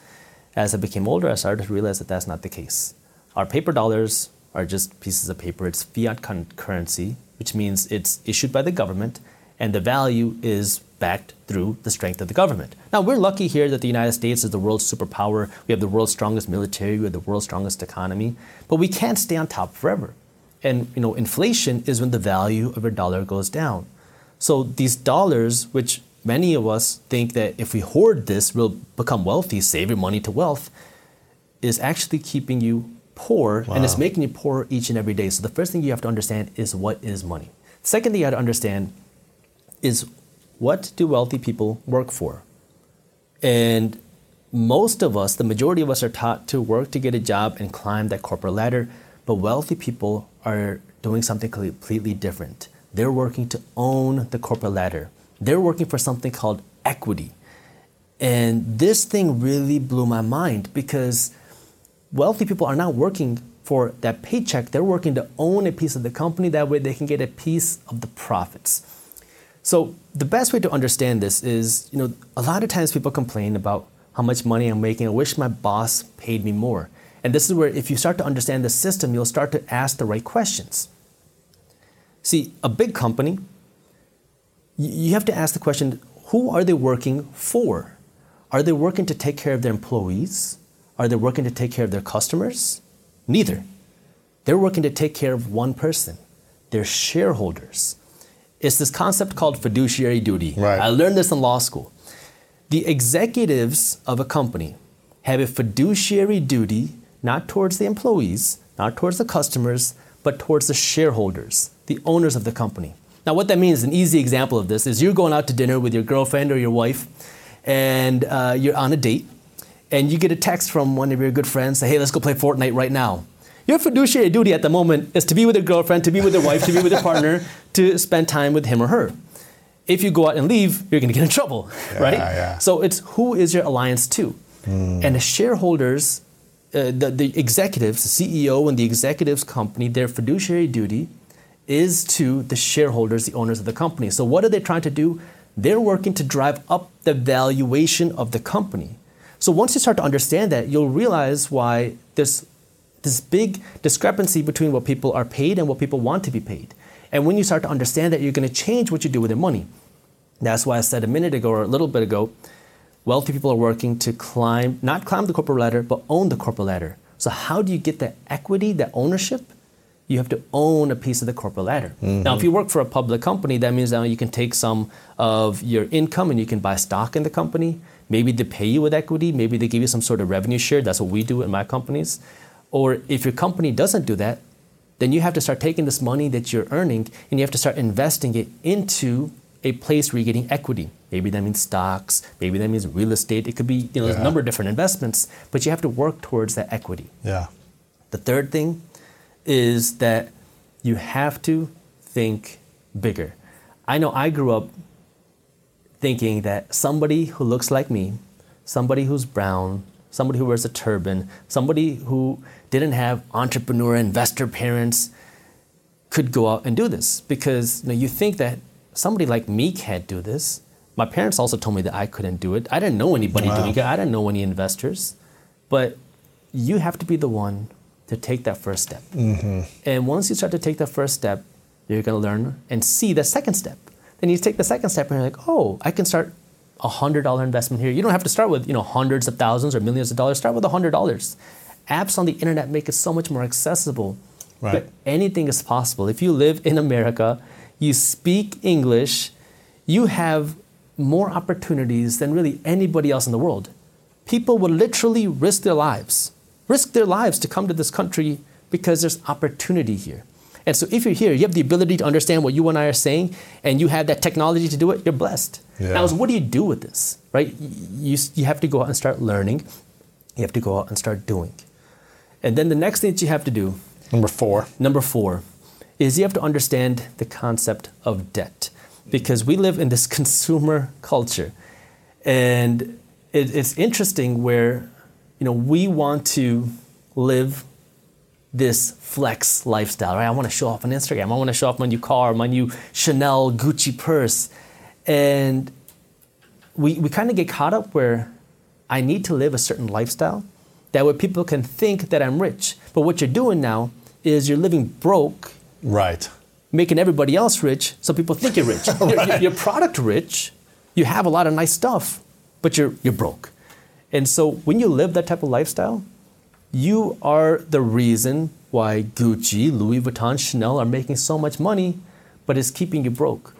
As I became older, I started to realize that that's not the case. Our paper dollars are just pieces of paper. It's fiat con- currency, which means it's issued by the government, and the value is backed through the strength of the government. Now, we're lucky here that the United States is the world's superpower. We have the world's strongest military, we have the world's strongest economy, but we can't stay on top forever. And you know, inflation is when the value of your dollar goes down. So these dollars, which many of us think that if we hoard this, we'll become wealthy, save your money to wealth, is actually keeping you poor and it's making you poor each and every day. So the first thing you have to understand is what is money. Second thing you have to understand is what do wealthy people work for? And most of us, the majority of us, are taught to work to get a job and climb that corporate ladder. But wealthy people are doing something completely different. They're working to own the corporate ladder. They're working for something called equity. And this thing really blew my mind because wealthy people are not working for that paycheck. They're working to own a piece of the company. That way they can get a piece of the profits. So the best way to understand this is, you know, a lot of times people complain about how much money I'm making. I wish my boss paid me more. And this is where if you start to understand the system, you'll start to ask the right questions. See, a big company, you have to ask the question, who are they working for? Are they working to take care of their employees? Are they working to take care of their customers? Neither. They're working to take care of one person, their shareholders. It's this concept called fiduciary duty. Right. I learned this in law school. The executives of a company have a fiduciary duty not towards the employees, not towards the customers, but towards the shareholders, the owners of the company. Now, what that means, an easy example of this is you're going out to dinner with your girlfriend or your wife, and uh, you're on a date, and you get a text from one of your good friends, say, hey, let's go play Fortnite right now. Your fiduciary duty at the moment is to be with your girlfriend, to be with your wife, to be with your partner, to spend time with him or her. If you go out and leave, you're going to get in trouble, right? yeah. So it's who is your alliance to? And the shareholders, uh, the, the executives, the CEO and the executives company, their fiduciary duty is to the shareholders, the owners of the company. So what are they trying to do? They're working to drive up the valuation of the company. So once you start to understand that, you'll realize why there's this big discrepancy between what people are paid and what people want to be paid. And when you start to understand that, you're going to change what you do with your money. That's why I said a minute ago or a little bit ago, wealthy people are working to climb, not climb the corporate ladder, but own the corporate ladder. So how do you get that equity, that ownership? You have to own a piece of the corporate ladder. Mm-hmm. Now, if you work for a public company, that means now you can take some of your income and you can buy stock in the company. Maybe they pay you with equity. Maybe they give you some sort of revenue share. That's what we do in my companies. Or if your company doesn't do that, then you have to start taking this money that you're earning and you have to start investing it into a place where you're getting equity. Maybe that means stocks, maybe that means real estate. It could be, you know, there's a number of different investments, but you have to work towards that equity. Yeah. The third thing is that you have to think bigger. I know I grew up thinking that somebody who looks like me, somebody who's brown, somebody who wears a turban, somebody who didn't have entrepreneur investor parents, could go out and do this because you, know, you think that somebody like me can't do this. My parents also told me that I couldn't do it. I didn't know anybody Wow. doing it. I didn't know any investors. But you have to be the one to take that first step. Mm-hmm. And once you start to take that first step, you're going to learn and see the second step. Then you take the second step and you're like, oh, I can start a hundred dollar investment here. You don't have to start with you know hundreds of thousands or millions of dollars. Start with a hundred dollars. Apps on the internet make it so much more accessible. Right. But anything is possible. If you live in America, you speak English, you have more opportunities than really anybody else in the world. People will literally risk their lives, risk their lives to come to this country because there's opportunity here. And so if you're here, you have the ability to understand what you and I are saying, and you have that technology to do it, you're blessed. Yeah. Now, what do you do with this, right? You, you have to go out and start learning. You have to go out and start doing. And then the next thing that you have to do Number four. Number four is you have to understand the concept of debt because we live in this consumer culture. And it, it's interesting where you know we want to live this flex lifestyle, right? I want to show off on Instagram. I want to show off my new car, my new Chanel Gucci purse. And we, we kind of get caught up where I need to live a certain lifestyle that way people can think that I'm rich. But what you're doing now is you're living broke, Right. making everybody else rich, so people think you're rich. you're, you're, you're product rich, you have a lot of nice stuff, but you're, you're broke. And so when you live that type of lifestyle, you are the reason why Gucci, Louis Vuitton, Chanel are making so much money, but it's keeping you broke.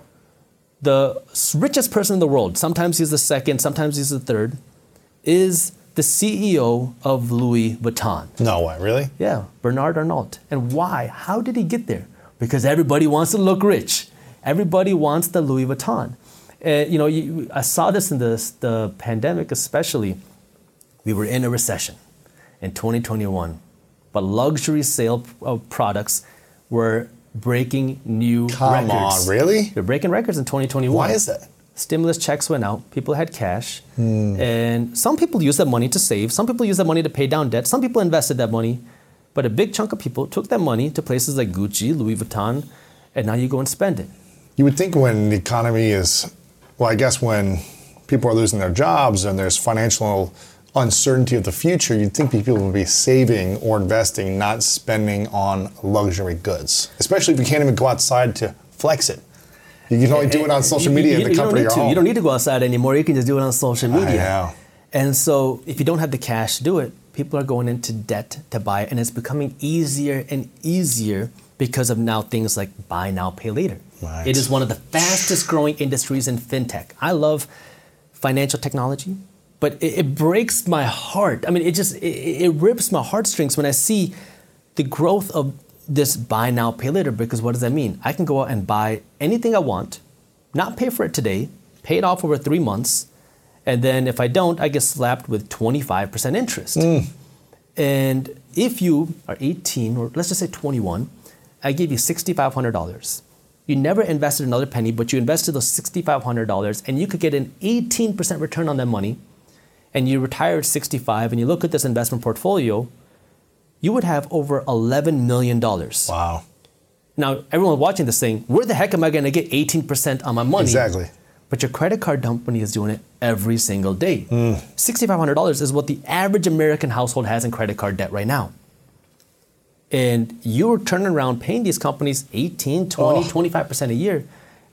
The richest person in the world, sometimes he's the second, sometimes he's the third, is the CEO of Louis Vuitton. No way. Really? Yeah, Bernard Arnault. And why? How did he get there? Because everybody wants to look rich. Everybody wants the Louis Vuitton. And you know, you, I saw this in the, the pandemic, especially. We were in a recession in 2021, but luxury sale of uh, products were breaking new Come records. on, really? They're breaking records in 2021. Why is that? Stimulus checks went out, people had cash, hmm. and some people used that money to save, some people used that money to pay down debt, some people invested that money, but a big chunk of people took that money to places like Gucci, Louis Vuitton, and now you go and spend it. You would think when the economy is, well, I guess when people are losing their jobs and there's financial uncertainty of the future, you'd think people would be saving or investing, not spending on luxury goods. Especially if you can't even go outside to flex it. You can only do it on social media you, in the comfort need of to. your home. You don't need to go outside anymore. You can just do it on social media. know. And so, if you don't have the cash to do it, people are going into debt to buy it, and it's becoming easier and easier because of now things like buy now, pay later. Right. It is one of the fastest growing industries in fintech. I love financial technology, but it, it breaks my heart. I mean, it just it, it rips my heartstrings when I see the growth of this buy now, pay later. Because what does that mean? I can go out and buy anything I want, not pay for it today, pay it off over three months, and then if I don't, I get slapped with 25% interest. Mm. And if you are 18, or let's just say 21, I give you $6,500. You never invested another penny, but you invested those $6,500 and you could get an 18% return on that money. And you retire at 65 and you look at this investment portfolio, you would have over $11 million. Wow. Now, everyone watching this thing, where the heck am I going to get 18% on my money? Exactly. But your credit card company is doing it every single day. Hmm. $6,500 is what the average American household has in credit card debt right now. And you're turning around paying these companies 18, 20, Oh. 25% a year,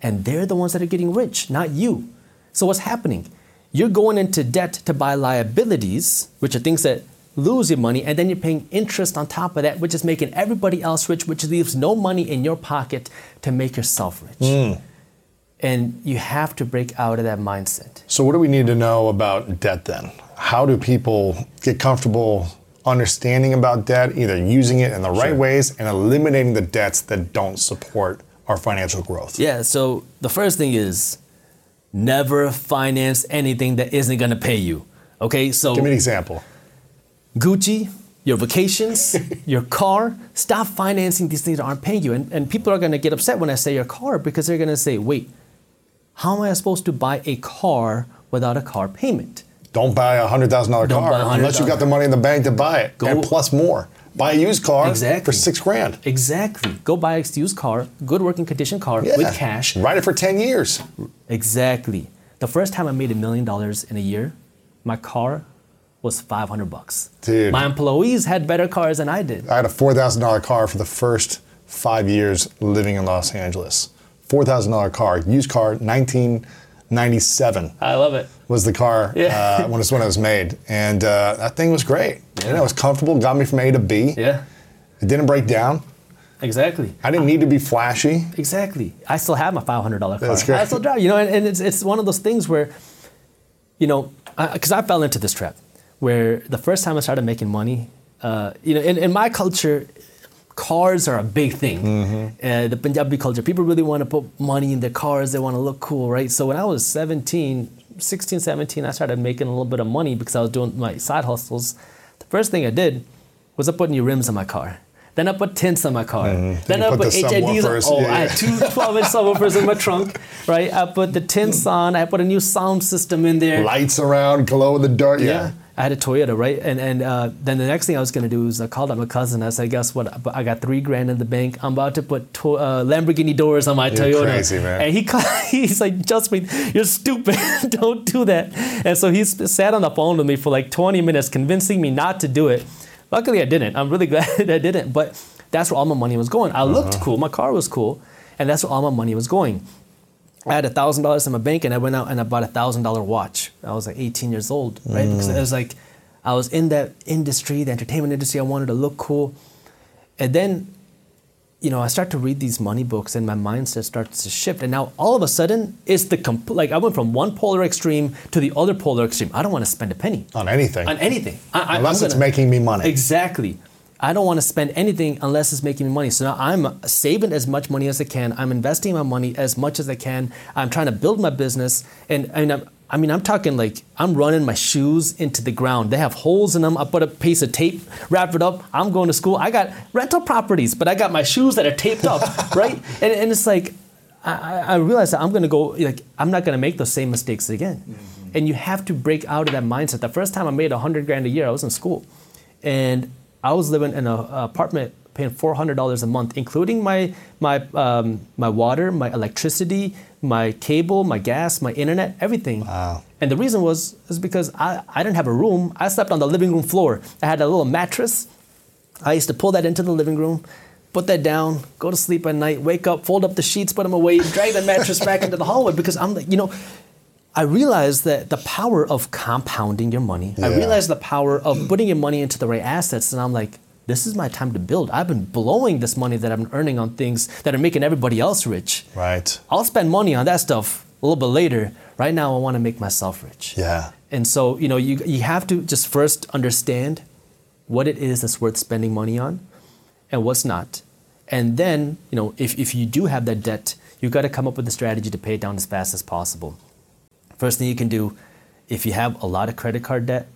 and they're the ones that are getting rich, not you. So what's happening? You're going into debt to buy liabilities, which are things that lose your money, and then you're paying interest on top of that, which is making everybody else rich, which leaves no money in your pocket to make yourself rich. Hmm. And you have to break out of that mindset. So, what do we need to know about debt then? How do people get comfortable understanding about debt, either using it in the right ways and eliminating the debts that don't support our financial growth? Yeah, so the first thing is never finance anything that isn't gonna pay you. Okay, so Give me an example. Gucci, your vacations, your car, stop financing these things that aren't paying you. And, and people are gonna get upset when I say your car because they're gonna say, wait, how am I supposed to buy a car without a car payment? Don't buy a hundred thousand dollar car unless you $100,000. got the money in the bank to buy it, Go- and plus more. buy a used car Exactly. for six grand. Exactly. Go buy a used car, good working condition car Yeah. with cash. Ride it for 10 years. Exactly. The first time I made a million dollars in a year, my car was 500 bucks. Dude. My employees had better cars than I did. I had a $4,000 car for the first five years living in Los Angeles. $4,000 car, used car, 1997 I love it. was the car Yeah. uh, when, it's, when it was made. And uh, that thing was great. And it was comfortable, got me from A to B. Yeah. It didn't break down. Exactly. I didn't need to be flashy. Exactly. I still have my five hundred dollar car. That's great. I still drive. You know, and, and it's it's one of those things where, you know, because I, fell into this trap, where the first time I started making money, uh, you know, in, in my culture, cars are a big thing. Mm-hmm. Uh, the Punjabi culture, people really want to put money in their cars. They want to look cool, right? So when I was 17, 16, 17, I started making a little bit of money because I was doing my side hustles. The first thing I did was I put new rims on my car. Then I put tints on my car. Then Mm-hmm. You I put put HIDs on. Oh, yeah, I had two 12 inch subwoofers in my trunk, right? I put the tints on. I put a new sound system in there. Lights around, glow in the dark. Yeah. I had a Toyota, right? And and uh, then the next thing I was gonna do is I called up my cousin. I said, "Guess what? I got three grand in the bank. I'm about to put to- uh, Lamborghini doors on my You're Toyota." crazy, man. And he ca- he's like, "Just me, you're stupid. Don't do that." And so he sat on the phone with me for like 20 minutes, convincing me not to do it. Luckily, I didn't. I'm really glad I didn't. But that's where all my money was going. I looked Uh-huh. cool. My car was cool, and that's where all my money was going. I had a thousand dollars in my bank, and I went out and I bought a thousand dollar watch. I was like 18 years old, right? Because it was like I was in that industry, the entertainment industry. I wanted to look cool, and then, you know, I start to read these money books, and my mindset starts to shift. And now all of a sudden, it's the comp- like I went from one polar extreme to the other polar extreme. I don't want to spend a penny On anything. on anything, I, I- Unless I'm it's gonna- making me money. Exactly. I don't want to spend anything unless it's making me money. So now I'm saving as much money as I can. I'm investing my money as much as I can. I'm trying to build my business. And, and I'm, I mean, I'm talking like I'm running my shoes into the ground. They have holes in them. I put a piece of tape, wrap it up. I'm going to school. I got rental properties, but I got my shoes that are taped up, right? And, and it's like, I, I realized that I'm gonna go like I'm not gonna make those same mistakes again. Mm-hmm. And you have to break out of that mindset. The first time I made hundred grand a year, I was in school, and I was living in an apartment paying four hundred dollars a month, including my my um, my water, my electricity, my cable, my gas, my internet, everything. Wow. And the reason was is because I, I didn't have a room. I slept on the living room floor. I had a little mattress. I used to pull that into the living room, put that down, go to sleep at night, wake up, fold up the sheets, put them away, drag the mattress back into the hallway because I'm like, you know, I realized that the power of compounding your money. I realized the power of putting your money into the right assets, and I'm like, this is my time to build. I've been blowing this money that I've been earning on things that are making everybody else rich. Right. I'll spend money on that stuff a little bit later. Right now, I want to make myself rich. Yeah. And so, you know, you, you have to just first understand what it is that's worth spending money on and what's not. And then, you know, if, if you do have that debt, you've got to come up with a strategy to pay it down as fast as possible. First thing you can do, if you have a lot of credit card debt,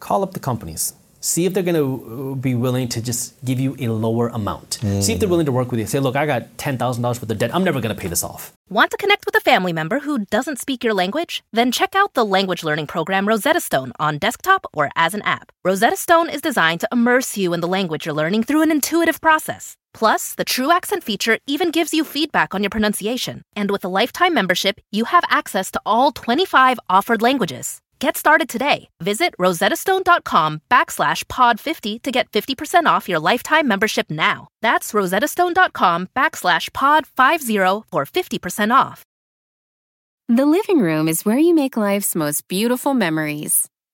call up the companies. See if they're going to uh, be willing to just give you a lower amount. See if they're mm. willing to work with you. Say, look, I got $10,000 worth of debt. I'm never going to pay this off. Want to connect with a family member who doesn't speak your language? Then check out the language learning program Rosetta Stone on desktop or as an app. Rosetta Stone is designed to immerse you in the language you're learning through an intuitive process. Plus, the TruAccent feature even gives you feedback on your pronunciation. And with a lifetime membership, you have access to all 25 offered languages. Get started today. Visit rosettastone.com backslash pod50 to get 50% off your lifetime membership now. That's rosettastone.com backslash pod50 for 50% off. The living room is where you make life's most beautiful memories.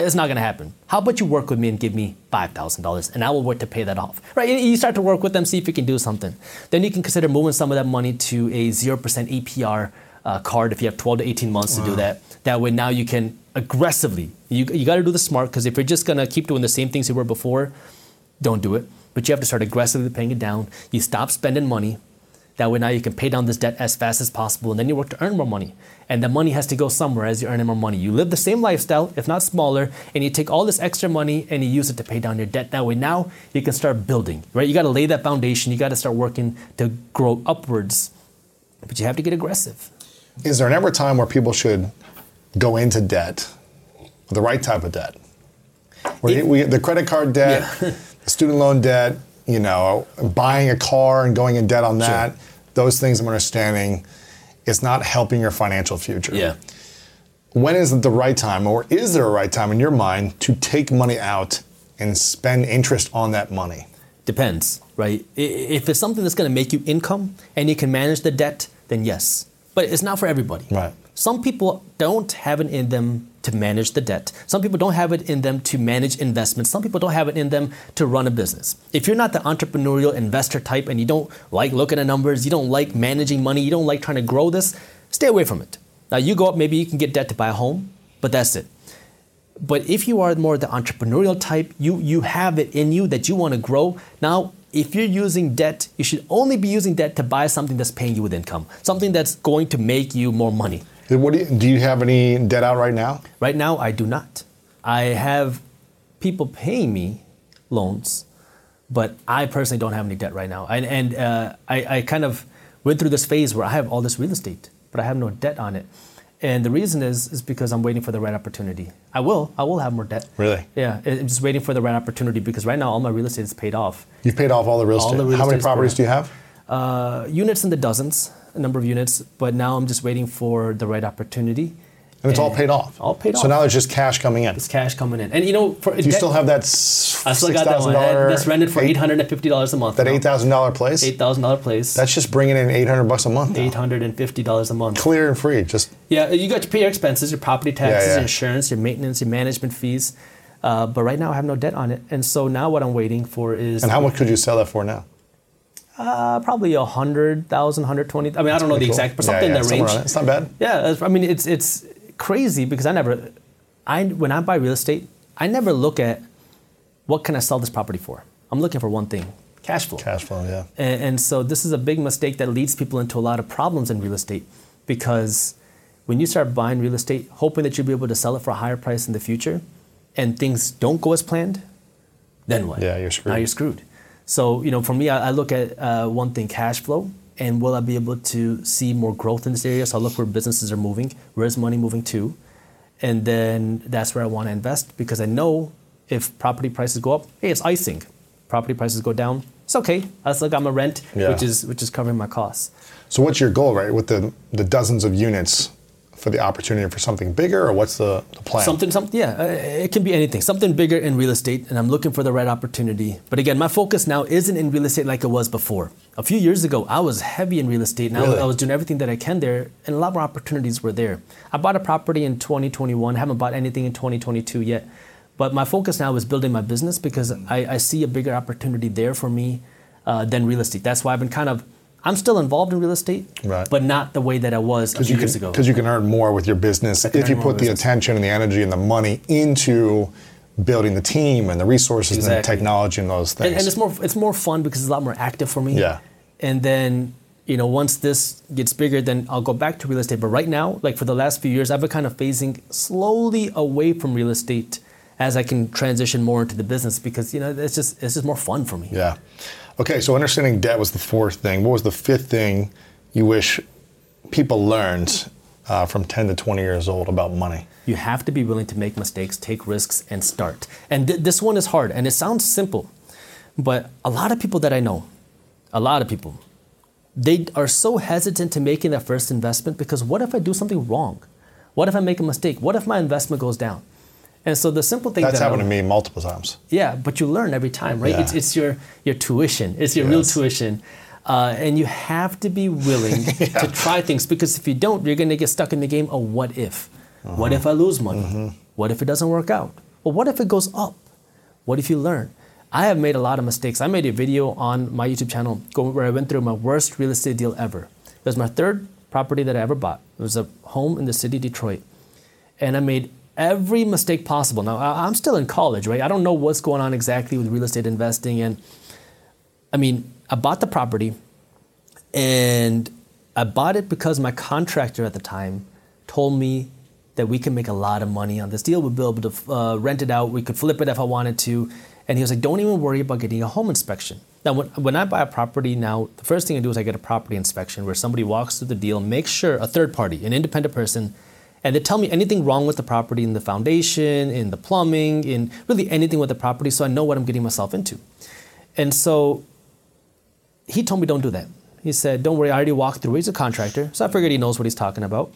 It's not going to happen. How about you work with me and give me $5,000 and I will work to pay that off? Right? You start to work with them, see if you can do something. Then you can consider moving some of that money to a 0% APR uh, card if you have 12 to 18 months to do that. That way now you can aggressively, you, you got to do the smart because if you're just going to keep doing the same things you were before, don't do it. But you have to start aggressively paying it down. You stop spending money. That way now you can pay down this debt as fast as possible and then you work to earn more money. And the money has to go somewhere as you're earning more money. You live the same lifestyle, if not smaller, and you take all this extra money and you use it to pay down your debt. That way now you can start building, right? You gotta lay that foundation, you gotta start working to grow upwards. But you have to get aggressive. Is there ever a time where people should go into debt, the right type of debt? Where It- we, the credit card debt, Yeah. the student loan debt, you know, buying a car and going in debt on that, those things I'm understanding, it's not helping your financial future. Yeah. When is it the right time, or is there a right time in your mind to take money out and spend interest on that money? Depends, right? If it's something that's going to make you income and you can manage the debt, then yes. But it's not for everybody. Right. Some people don't have it in them to manage the debt. Some people don't have it in them to manage investments. Some people don't have it in them to run a business. If you're not the entrepreneurial investor type and you don't like looking at numbers, you don't like managing money, you don't like trying to grow this, stay away from it. Now you go up, maybe you can get debt to buy a home, but that's it. But if you are more the entrepreneurial type, you you have it in you that you want to grow. Now, if you're using debt, you should only be using debt to buy something that's paying you with income, something that's going to make you more money. What do, you, do you have any debt out right now? Right now, I do not. I have people paying me loans, but I personally don't have any debt right now. And, and uh, I, I kind of went through this phase where I have all this real estate, but I have no debt on it. And the reason is is because I'm waiting for the right opportunity. I will. I will have more debt. Really? Yeah. I'm just waiting for the right opportunity because right now all my real estate is paid off. You've paid off all the real All estate. the real How many properties do you have? Uh, units in the dozens, a number of units, but now I'm just waiting for the right opportunity. And it's all paid off. All paid off. so now there's just cash coming in. It's cash coming in, and you know, for Do you still have that s- I still got that one. That's rented for eight hundred and fifty dollars a month. That eight thousand dollar place. Eight thousand dollar place. That's just bringing in eight hundred bucks a month. eight hundred and fifty dollars a month. Clear and free. Just Yeah, you got to pay your expenses, your property taxes, yeah. your insurance, your maintenance, your management fees. Uh, but right now, I have no debt on it, and so now what I'm waiting for is and how much could you sell that for now? Uh, probably a hundred thousand, hundred twenty. I mean, I don't know the Pretty exact, but Yeah, something yeah, in that range. it. It's not bad. Yeah, I mean, it's it's crazy because I never, I when I buy real estate, I never look at what can I sell this property for. I'm looking for one thing: cash flow. Cash flow. Yeah. And, and so this is a big mistake that leads people into a lot of problems in real estate because when you start buying real estate, hoping that you'll be able to sell it for a higher price in the future, and things don't go as planned, then what? Yeah, you're screwed. Now you're screwed. So you know, for me, I, I look at uh, one thing: cash flow, and will I be able to see more growth in this area? So I look where businesses are moving, where's money moving to, and then that's where I want to invest because I know if property prices go up, hey, it's icing. Property prices go down, it's okay. I still got my rent, Yeah. which is which is covering my costs. So what's your goal, right? With the the dozens of units for the opportunity for something bigger, or what's the, the plan? Something, something, yeah. uh, It can be anything. Something bigger in real estate, and I'm looking for the right opportunity. But again, my focus now isn't in real estate like it was before. A few years ago, I was heavy in real estate, and I was- Really? I was doing everything that I can there, and a lot more opportunities were there. I bought a property in 2021. Haven't bought anything in 2022 yet. But my focus now is building my business because I, I see a bigger opportunity there for me uh, than real estate. That's why I've been kind of. I'm still involved in real estate, Right. but not the way that I was a few you years can ago. because you can earn more with your business if you put the business. attention and the energy and the money into building the team and the resources and the technology and those things. and, and it's more it's more fun because it's a lot more active for me. Yeah. And then you know once this gets bigger, then I'll go back to real estate. But right now, like for the last few years, I've been kind of phasing slowly away from real estate as I can transition more into the business because you know it's just it's just more fun for me. yeah. Okay, so understanding debt was the fourth thing. What was the fifth thing you wish people learned uh, from 10 to 20 years old about money? You have to be willing to make mistakes, take risks, and start. And th- this one is hard, and it sounds simple, but a lot of people that I know, a lot of people, they are so hesitant to making that first investment because what if I do something wrong? What if I make a mistake? What if my investment goes down? And so the simple thing That's that I- happened to me multiple times. yeah, but you learn every time, right? Yeah. It's, it's your, your tuition, it's your real tuition. Uh, and you have to be willing to try things because if you don't, you're going to get stuck in the game of what if. What if I lose money? What if it doesn't work out? Well, what if it goes up? What if you learn? I have made a lot of mistakes. I made a video on my YouTube channel where I went through my worst real estate deal ever. It was my third property that I ever bought. It was a home in the city of Detroit and I made every mistake possible. Now I'm still in college, right? I don't know what's going on exactly with real estate investing, and I mean, I bought the property, And I bought it because my contractor at the time told me that we can make a lot of money on this deal. We'd be able to uh, rent it out. We could flip it if I wanted to. And he was like, don't even worry about getting a home inspection. Now, when, when I buy a property now, the first thing I do is I get a property inspection where somebody walks through the deal, makes sure a third party, an independent person, and they tell me anything wrong with the property in the foundation, in the plumbing, in really anything with the property, so I know what I'm getting myself into. And so he told me don't do that. He said, don't worry, I already walked through. He's a contractor, so I figured he knows what he's talking about.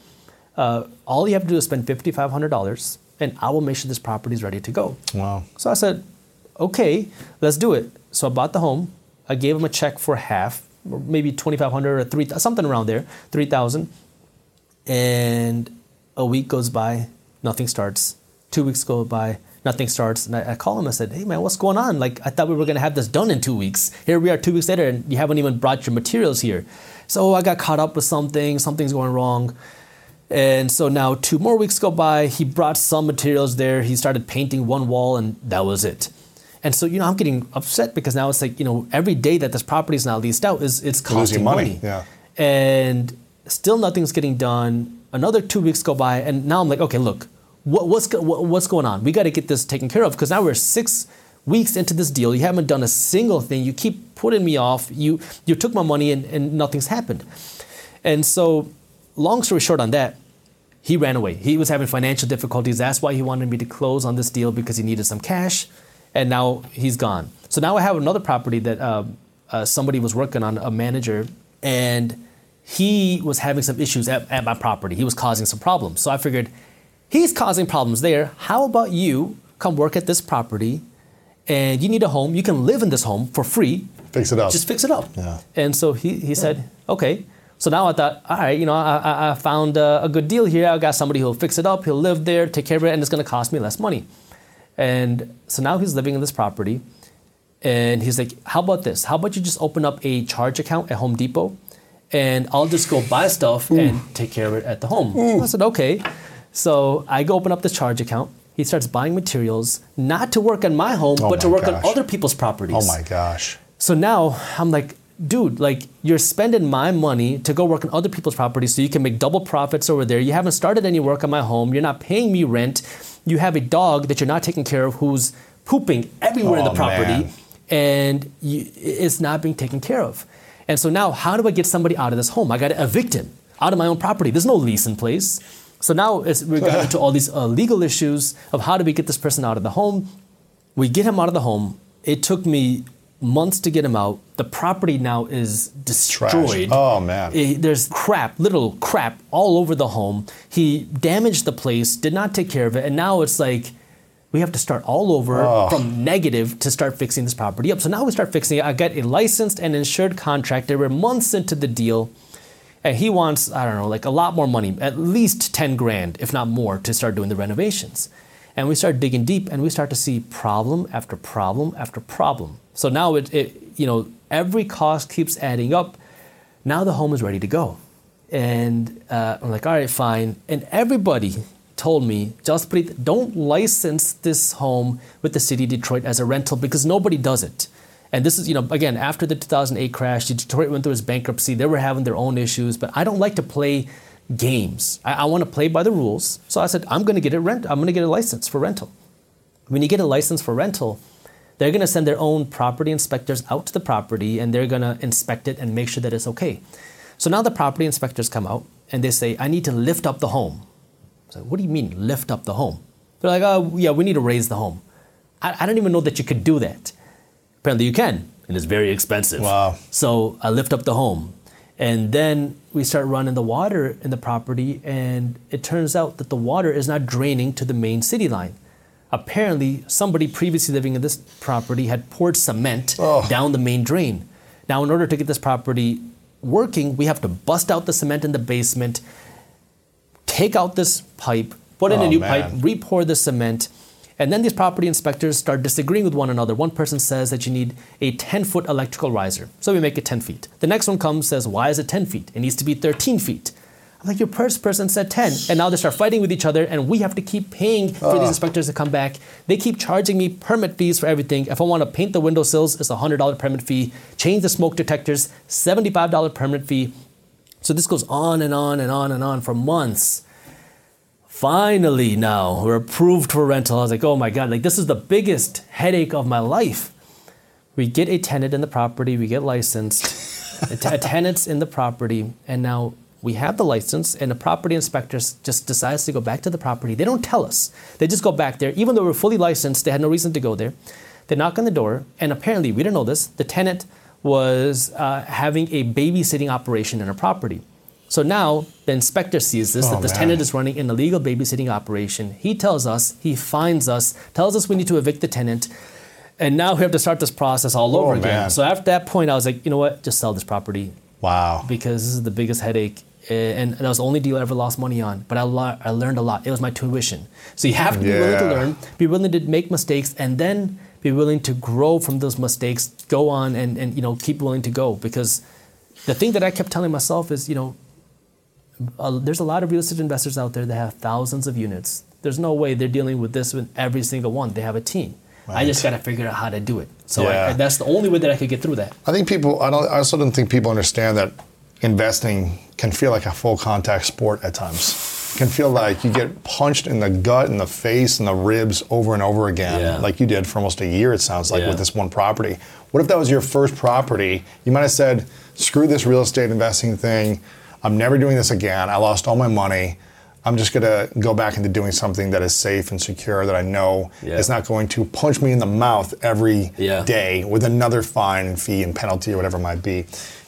Uh, all you have to do is spend $5,500, and I will make sure this property is ready to go. Wow. So I said, okay, let's do it. So I bought the home. I gave him a check for half, or maybe 2500 or 3 something around there, 3000 And a week goes by, nothing starts. Two weeks go by, nothing starts. And I, I call him, I said, hey man, what's going on? Like, I thought we were gonna have this done in two weeks. Here we are two weeks later, and you haven't even brought your materials here. So I got caught up with something, something's going wrong. And so now two more weeks go by. He brought some materials there. He started painting one wall, and that was it. And so you know, I'm getting upset because now it's like you know, every day that this property is now leased out is it's costing money. money. Yeah. And still nothing's getting done. Another two weeks go by, and now I'm like, okay, look, what, what's what, what's going on? We got to get this taken care of because now we're six weeks into this deal. You haven't done a single thing. You keep putting me off. You you took my money and, and nothing's happened. And so, long story short on that, he ran away. He was having financial difficulties. That's why he wanted me to close on this deal because he needed some cash. And now he's gone. So now I have another property that uh, uh, somebody was working on, a manager, and he was having some issues at, at my property. He was causing some problems. So I figured, he's causing problems there. How about you come work at this property and you need a home? You can live in this home for free. Fix it up. Just fix it up. Yeah. And so he, he said, okay. So now I thought, all right, you know, I, I- I found a, a good deal here. I got somebody who'll fix it up. He'll live there, take care of it, and it's going to cost me less money. And so now he's living in this property. And he's like, how about this? How about you just open up a charge account at Home Depot and I'll just go buy stuff and take care of it at the home. I said, okay. So I go open up the charge account. He starts buying materials, not to work on my home, Oh but to work gosh. on other people's properties. Oh my gosh. So now I'm like, dude, like you're spending my money to go work on other people's properties so you can make double profits over there. You haven't started any work on my home. You're not paying me rent. You have a dog that you're not taking care of who's pooping everywhere in Oh, the property man. and you, it's not being taken care of. And so now, how do I get somebody out of this home? I got to evict him out of my own property. There's no lease in place. So now it's, we're getting into all these uh, legal issues of how do we get this person out of the home. We get him out of the home. It took me months to get him out. The property now is destroyed. Oh, man. Eh, there's crap, little crap all over the home. He damaged the place, did not take care of it, and now it's like we have to start all over Oh. from negative to start fixing this property up. So now we start fixing it. I got a licensed and insured contractor. We're months into the deal. And he wants, I don't know, like a lot more money, at least 10 grand, if not more, to start doing the renovations. And we start digging deep and we start to see problem after problem after problem. So now it, it you know, every cost keeps adding up. Now the home is ready to go. And uh, I'm like, all right, fine. And everybody told me, Jaspreet, don't license this home with the city of Detroit as a rental because nobody does it. And this is, you know, again, after the 2008 crash, Detroit went through its bankruptcy. They were having their own issues, but I don't like to play games. I, I want to play by the rules. So I said, I'm going to get a rent. I'm going to get a license for rental. When you get a license for rental, they're going to send their own property inspectors out to the property and they're going to inspect it and make sure that it's okay. So now the property inspectors come out and they say, I need to lift up the home. Said, what do you mean lift up the home? They're like, oh, yeah, we need to raise the home. I, I don't even know that you could do that. Apparently you can, and it's very expensive. Wow. So I lift up the home. And then we start running the water in the property, and it turns out that the water is not draining to the main city line. Apparently, somebody previously living in this property had poured cement oh. down the main drain. Now, in order to get this property working, we have to bust out the cement in the basement, take out this pipe, put in a Oh, new man. pipe, re-pour the cement, and then these property inspectors start disagreeing with one another. One person says that you need a 10 foot electrical riser, so we make it 10 feet. The next one comes says, why is it 10 feet? It needs to be 13 feet. I'm like, your first person said 10. And now they start fighting with each other, and we have to keep paying for these inspectors to come back. They keep charging me permit fees for everything. If I want to paint the windowsills, it's a $100 permit fee. Change the smoke detectors, $75 permit fee. So this goes on and on and on and on for months. Finally, now we're approved for rental. I was like, oh my God, like this is the biggest headache of my life. We get a tenant in the property, we get licensed, a t- a tenant's in the property, and now we have the license, and the property inspectors just decides to go back to the property. They don't tell us. They just go back there, even though we're fully licensed. They had no reason to go there. They knock on the door, and apparently we didn't know this. The tenant was uh, having a babysitting operation in a property. So now the inspector sees this Oh, that this man. tenant is running an illegal babysitting operation. He tells us, he finds us, tells us we need to evict the tenant, and now we have to start this process all over again. Oh, man. So after that point, I was like, you know what, just sell this property Wow. because this is the biggest headache. eh, And that was the only deal I ever lost money on. But I, lo- I learned a lot. It was my tuition. So you have to be willing to learn, be willing to make mistakes, and then be willing to grow from those mistakes. Go on and, and you know keep willing to go because the thing that I kept telling myself is you know uh, there's a lot of real estate investors out there that have thousands of units. There's no way they're dealing with this with every single one. They have a team. I just got to figure out how to do it. So Yeah. I, that's the only way that I could get through that. I think people. I don't. I also don't think people understand that investing can feel like a full contact sport at times. Can feel like you get punched in the gut, in the face, and the ribs over and over again, Yeah. like you did for almost a year. It sounds like Yeah. with this one property. What if that was your first property? You might have said, "Screw this real estate investing thing. I'm never doing this again. I lost all my money." I'm just gonna go back into doing something that is safe and secure that I know Yeah. is not going to punch me in the mouth every day Yeah. day with another fine and fee and penalty or whatever it might be.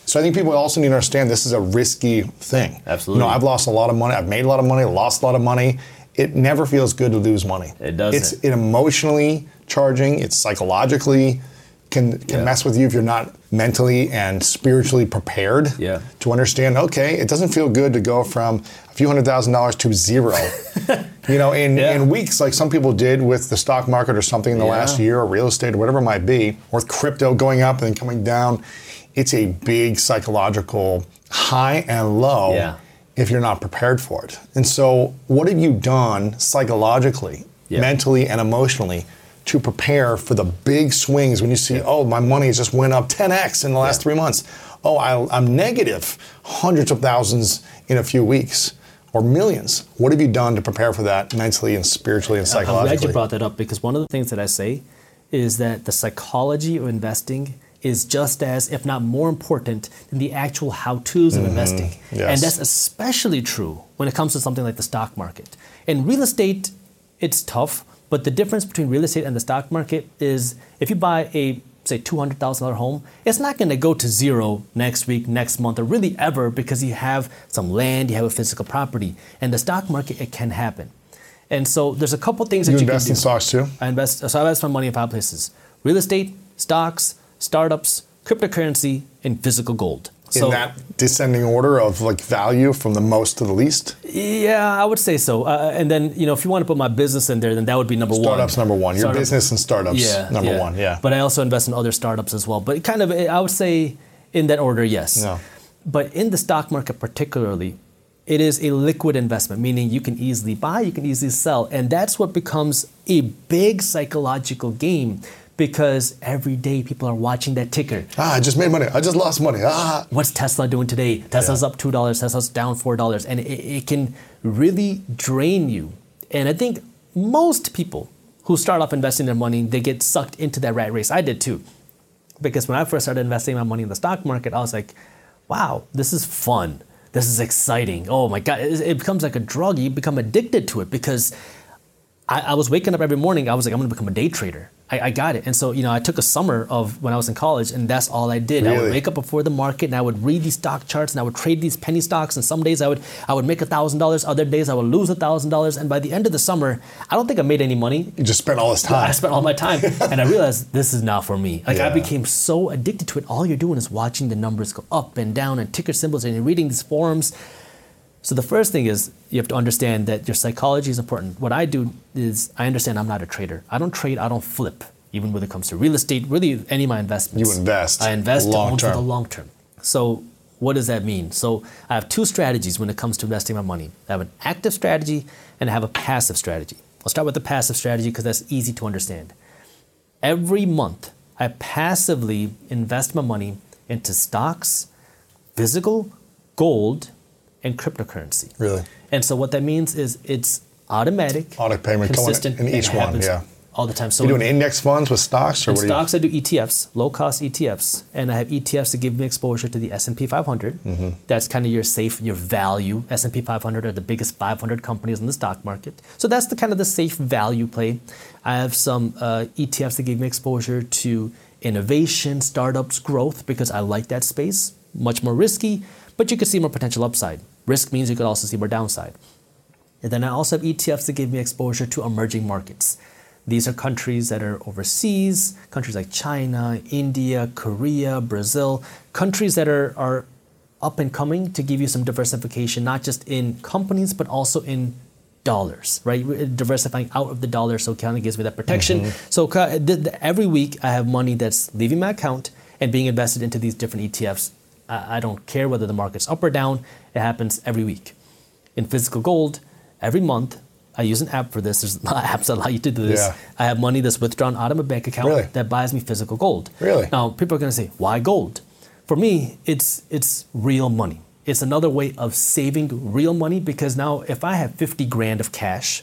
So I think people also need to understand this is a risky thing. Absolutely. You know, I've lost a lot of money. I've made a lot of money. Lost a lot of money. It never feels good to lose money. It doesn't. It's it emotionally charging. It's psychologically can can Yeah. mess with you if you're not mentally and spiritually prepared Yeah. to understand. Okay, it doesn't feel good to go from a few hundred thousand dollars to zero. you know, in Yeah. in weeks like some people did with the stock market or something in the last year or real estate or whatever it might be, or with crypto going up and then coming down. It's a big psychological high and low Yeah. if you're not prepared for it. And so, what have you done psychologically, Yeah. mentally, and emotionally to prepare for the big swings when you see, oh, my money just went up 10x in the last Yeah. three months? Oh, I, I'm negative hundreds of thousands in a few weeks or millions. What have you done to prepare for that mentally and spiritually and psychologically? I'm glad you brought that up because one of the things that I say is that the psychology of investing is just as, if not more important, than the actual how to's of investing. Mm-hmm. yes. And that's especially true when it comes to something like the stock market. In real estate, it's tough, but the difference between real estate and the stock market is if you buy a say $200,000 home, it's not going to go to zero next week, next month, or really ever because you have some land, you have a physical property. And the stock market, it can happen. And so there's a couple things that You you invest can in stocks too? I invest. So I invest my money in five places: real estate, stocks, startups, cryptocurrency, and physical gold. In that descending order of like value from the most to the least? yeah, I would say so. Uh, and then you know, if you want to put my business in there, then that would be number one. Startups number one. Your Startup- business and startups yeah, number yeah. one. Yeah. But I also invest in other startups as well. But kind of, I would say in that order, yes. Yeah. But in the stock market, particularly, it is a liquid investment, meaning you can easily buy, you can easily sell. And that's what becomes a big psychological game because every day people are watching that ticker. ah, I just made money. I just lost money. Ah. What's Tesla doing today? Tesla's Yeah. up $2, Tesla's down $4. And it, it can really drain you. And I think most people who start off investing their money, they get sucked into that rat race. I did too. Because when I first started investing my money in the stock market, I was like, wow, this is fun. This is exciting. Oh my God. It, it becomes like a drug. You become addicted to it because I, I was waking up every morning. I was like, I'm going to become a day trader. I, I got it. And so, you know, I took a summer of when I was in college, and that's all I did. I would wake up before the market, and I would read these stock charts, and I would trade these penny stocks. And some days I would I would make a thousand dollars. Other days I would lose a thousand dollars. And by the end of the summer, I don't think I made any money. You just spent all this time. I spent all my time, and I realized this is not for me. Like I became so addicted to it. All you're doing is watching the numbers go up and down, and ticker symbols, and you're reading these forums. So the first thing is you have to understand that your psychology is important. What I do is I understand I'm not a trader. I don't trade. I don't flip. Even when it comes to real estate, really any of my investments. You invest I invest long own for the long term. So what does that mean? So I have two strategies when it comes to investing my money. I have an active strategy and I have a passive strategy. I'll start with the passive strategy because that's easy to understand. Every month, I passively invest my money into stocks, physical, gold, and cryptocurrency. Really? And so what that means is it's automatic, Auto payment consistent, in each one, yeah. all the time. So you're doing index funds with stocks or in what do you? stocks, I do ETFs, low cost ETFs, and I have ETFs to give me exposure to the S&P 500. Mm-hmm. That's kind of your safe, your value. S&P 500 are the biggest 500 companies in the stock market, so that's the kind of the safe value play. I have some uh, ETFs that give me exposure to innovation, startups, growth because I like that space. Much more risky, but you can see more potential upside. Risk means you could also see more downside. And then I also have ETFs that give me exposure to emerging markets. These are countries that are overseas, countries like China, India, Korea, Brazil, countries that are, are up and coming to give you some diversification, not just in companies, but also in dollars, right? We're uh, Diversifying out of the dollar, so it kind of gives me that protection. Mm-hmm. So th- th- every week I have money that's leaving my account and being invested into these different ETFs. I, I don't care whether the market's up or down, it happens every week. In physical gold, every month, I use an app for this. There's a lot of apps that allow you to do this. Yeah. I have money that's withdrawn out of my bank account Really? that buys me physical gold. Really? Now, people are going to say, why gold? For me, it's, it's real money. It's another way of saving real money because now if I have 50 grand of cash,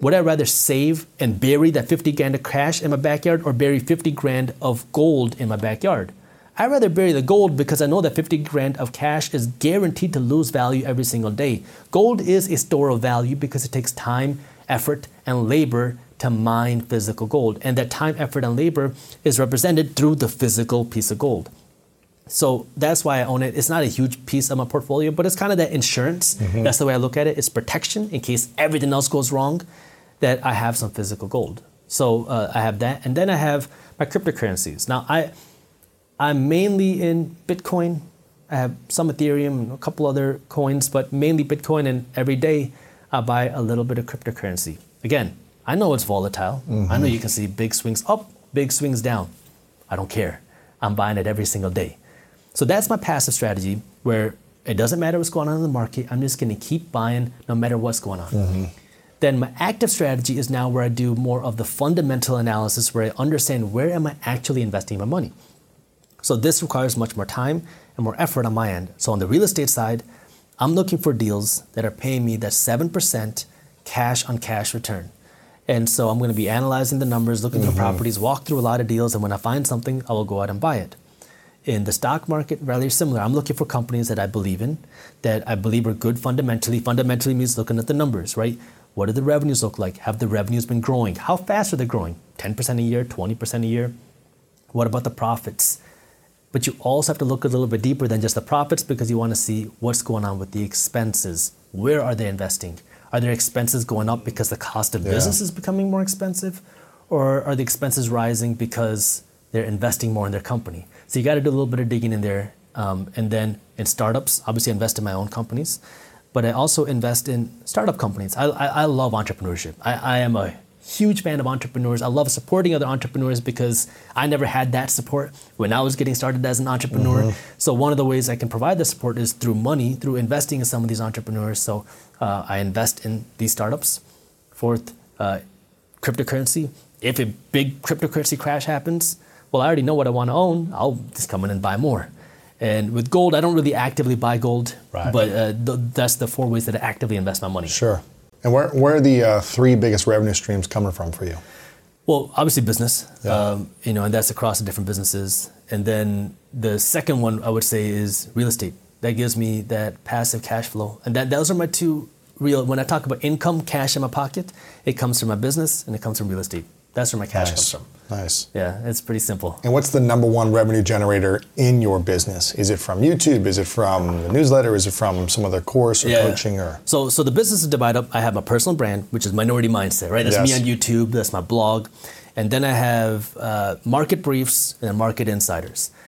would I rather save and bury that 50 grand of cash in my backyard or bury 50 grand of gold in my backyard? I'd rather bury the gold because I know that 50 grand of cash is guaranteed to lose value every single day. Gold is a store of value because it takes time, effort, and labor to mine physical gold. And that time, effort, and labor is represented through the physical piece of gold. So that's why I own it. It's not a huge piece of my portfolio, but it's kind of that insurance. That's the way I look at it. It's protection in case everything else goes wrong, that I have some physical gold. So uh, I have that, and then I have my cryptocurrencies. Now I, I'm mainly in Bitcoin. I have some Ethereum and a couple other coins, but mainly Bitcoin. And every day I buy a little bit of cryptocurrency. Again, I know it's volatile. I know you mm-hmm. can see big swings up, big swings down. I don't care. I'm buying it every single day. So that's my passive strategy where it doesn't matter what's going on in the market. I'm just going to keep buying no matter what's going on. Mm-hmm. Then my active strategy is now where I do more of the fundamental analysis where I understand where am I actually investing my money. So this requires much more time and more effort on my end. So on the real estate side, I'm looking for deals that are paying me that 7% cash on cash return. And so I'm going to be analyzing the numbers, looking at the mm-hmm. properties, walk through a lot of deals, and when I find something, I will go out and buy it. In the stock market, rather similar. I'm looking for companies that I believe in, that I believe are good fundamentally. Fundamentally means looking at the numbers, right? What do the revenues look like? Have the revenues been growing? How fast are they growing? 10% a year, 20% a year? What about the profits? But you also have to look a little bit deeper than just the profits because you want to see what's going on with the expenses. Where are they investing? Are their expenses going up because the cost of business is becoming more expensive? Or are the expenses rising because they're investing more in their company? So you got to do a little bit of digging in there. Um, and then in startups, obviously, I invest in my own companies, but I also invest in startup companies. I, I, I love entrepreneurship. I, I am a huge fan of entrepreneurs. I love supporting other entrepreneurs because I never had that support when I was getting started as an entrepreneur. So one of the ways I can provide the support is through money, through investing in some of these entrepreneurs. So uh, I invest in these startups. Fourth, uh, cryptocurrency. If a big cryptocurrency crash happens, well, I already know what I want to own. I'll just come in and buy more. And with gold, I don't really actively buy gold, Right. but uh, th- that's the four ways that I actively invest my money. Sure. And where, where are the uh, three biggest revenue streams coming from for you? Well, obviously business, Yeah. um, you know, and that's across the different businesses. And then the second one I would say is real estate. That gives me that passive cash flow, and that those are my two real. When I talk about income, cash in my pocket, it comes from my business and it comes from real estate. That's where my cash Nice. comes from. Nice. Yeah, it's pretty simple. And what's the number one revenue generator in your business? Is it from YouTube? Is it from the newsletter? Is it from some other course or coaching? Or So, so the business is divided up. I have my personal brand, which is Minority Mindset, right? That's Yes. me on YouTube. That's my blog, and then I have uh, market briefs and market insiders.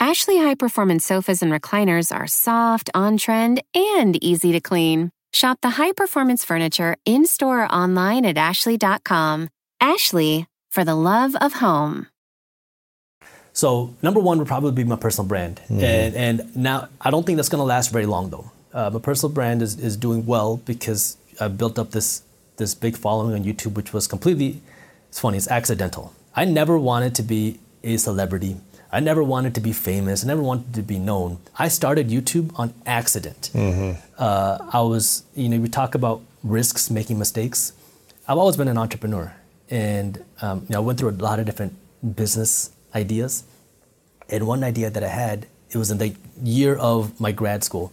Ashley high performance sofas and recliners are soft, on trend, and easy to clean. Shop the high performance furniture in store or online at ashley.com. Ashley, for the love of home. So number one would probably be my personal brand, and and now I don't think that's going to last very long though. Uh, my personal brand is, is doing well because I built up this this big following on YouTube, which was completely it's funny, it's accidental. I never wanted to be a celebrity. I never wanted to be famous. I never wanted to be known. I started YouTube on accident. Uh, I was, you know, we talk about risks, making mistakes. I've always been an entrepreneur, and um, you know, I went through a lot of different business ideas. And one idea that I had, it was in the year of my grad school.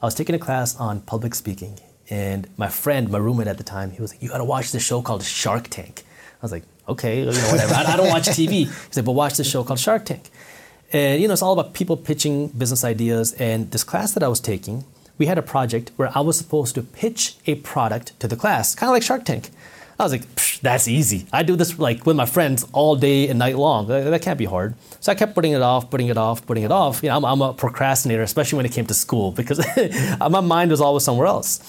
I was taking a class on public speaking, and my friend, my roommate at the time, he was like, "You got to watch this show called Shark Tank." I was like, "Okay, you know, whatever. I, I don't watch TV." He said, "But watch this show called Shark Tank." And you know, it's all about people pitching business ideas. And this class that I was taking, we had a project where I was supposed to pitch a product to the class, kind of like Shark Tank. I was like, "Psh, that's easy. I do this like with my friends all day and night long. That, that can't be hard. So I kept putting it off, putting it off, putting it off. You know, I'm, I'm a procrastinator, especially when it came to school, because my mind was always somewhere else.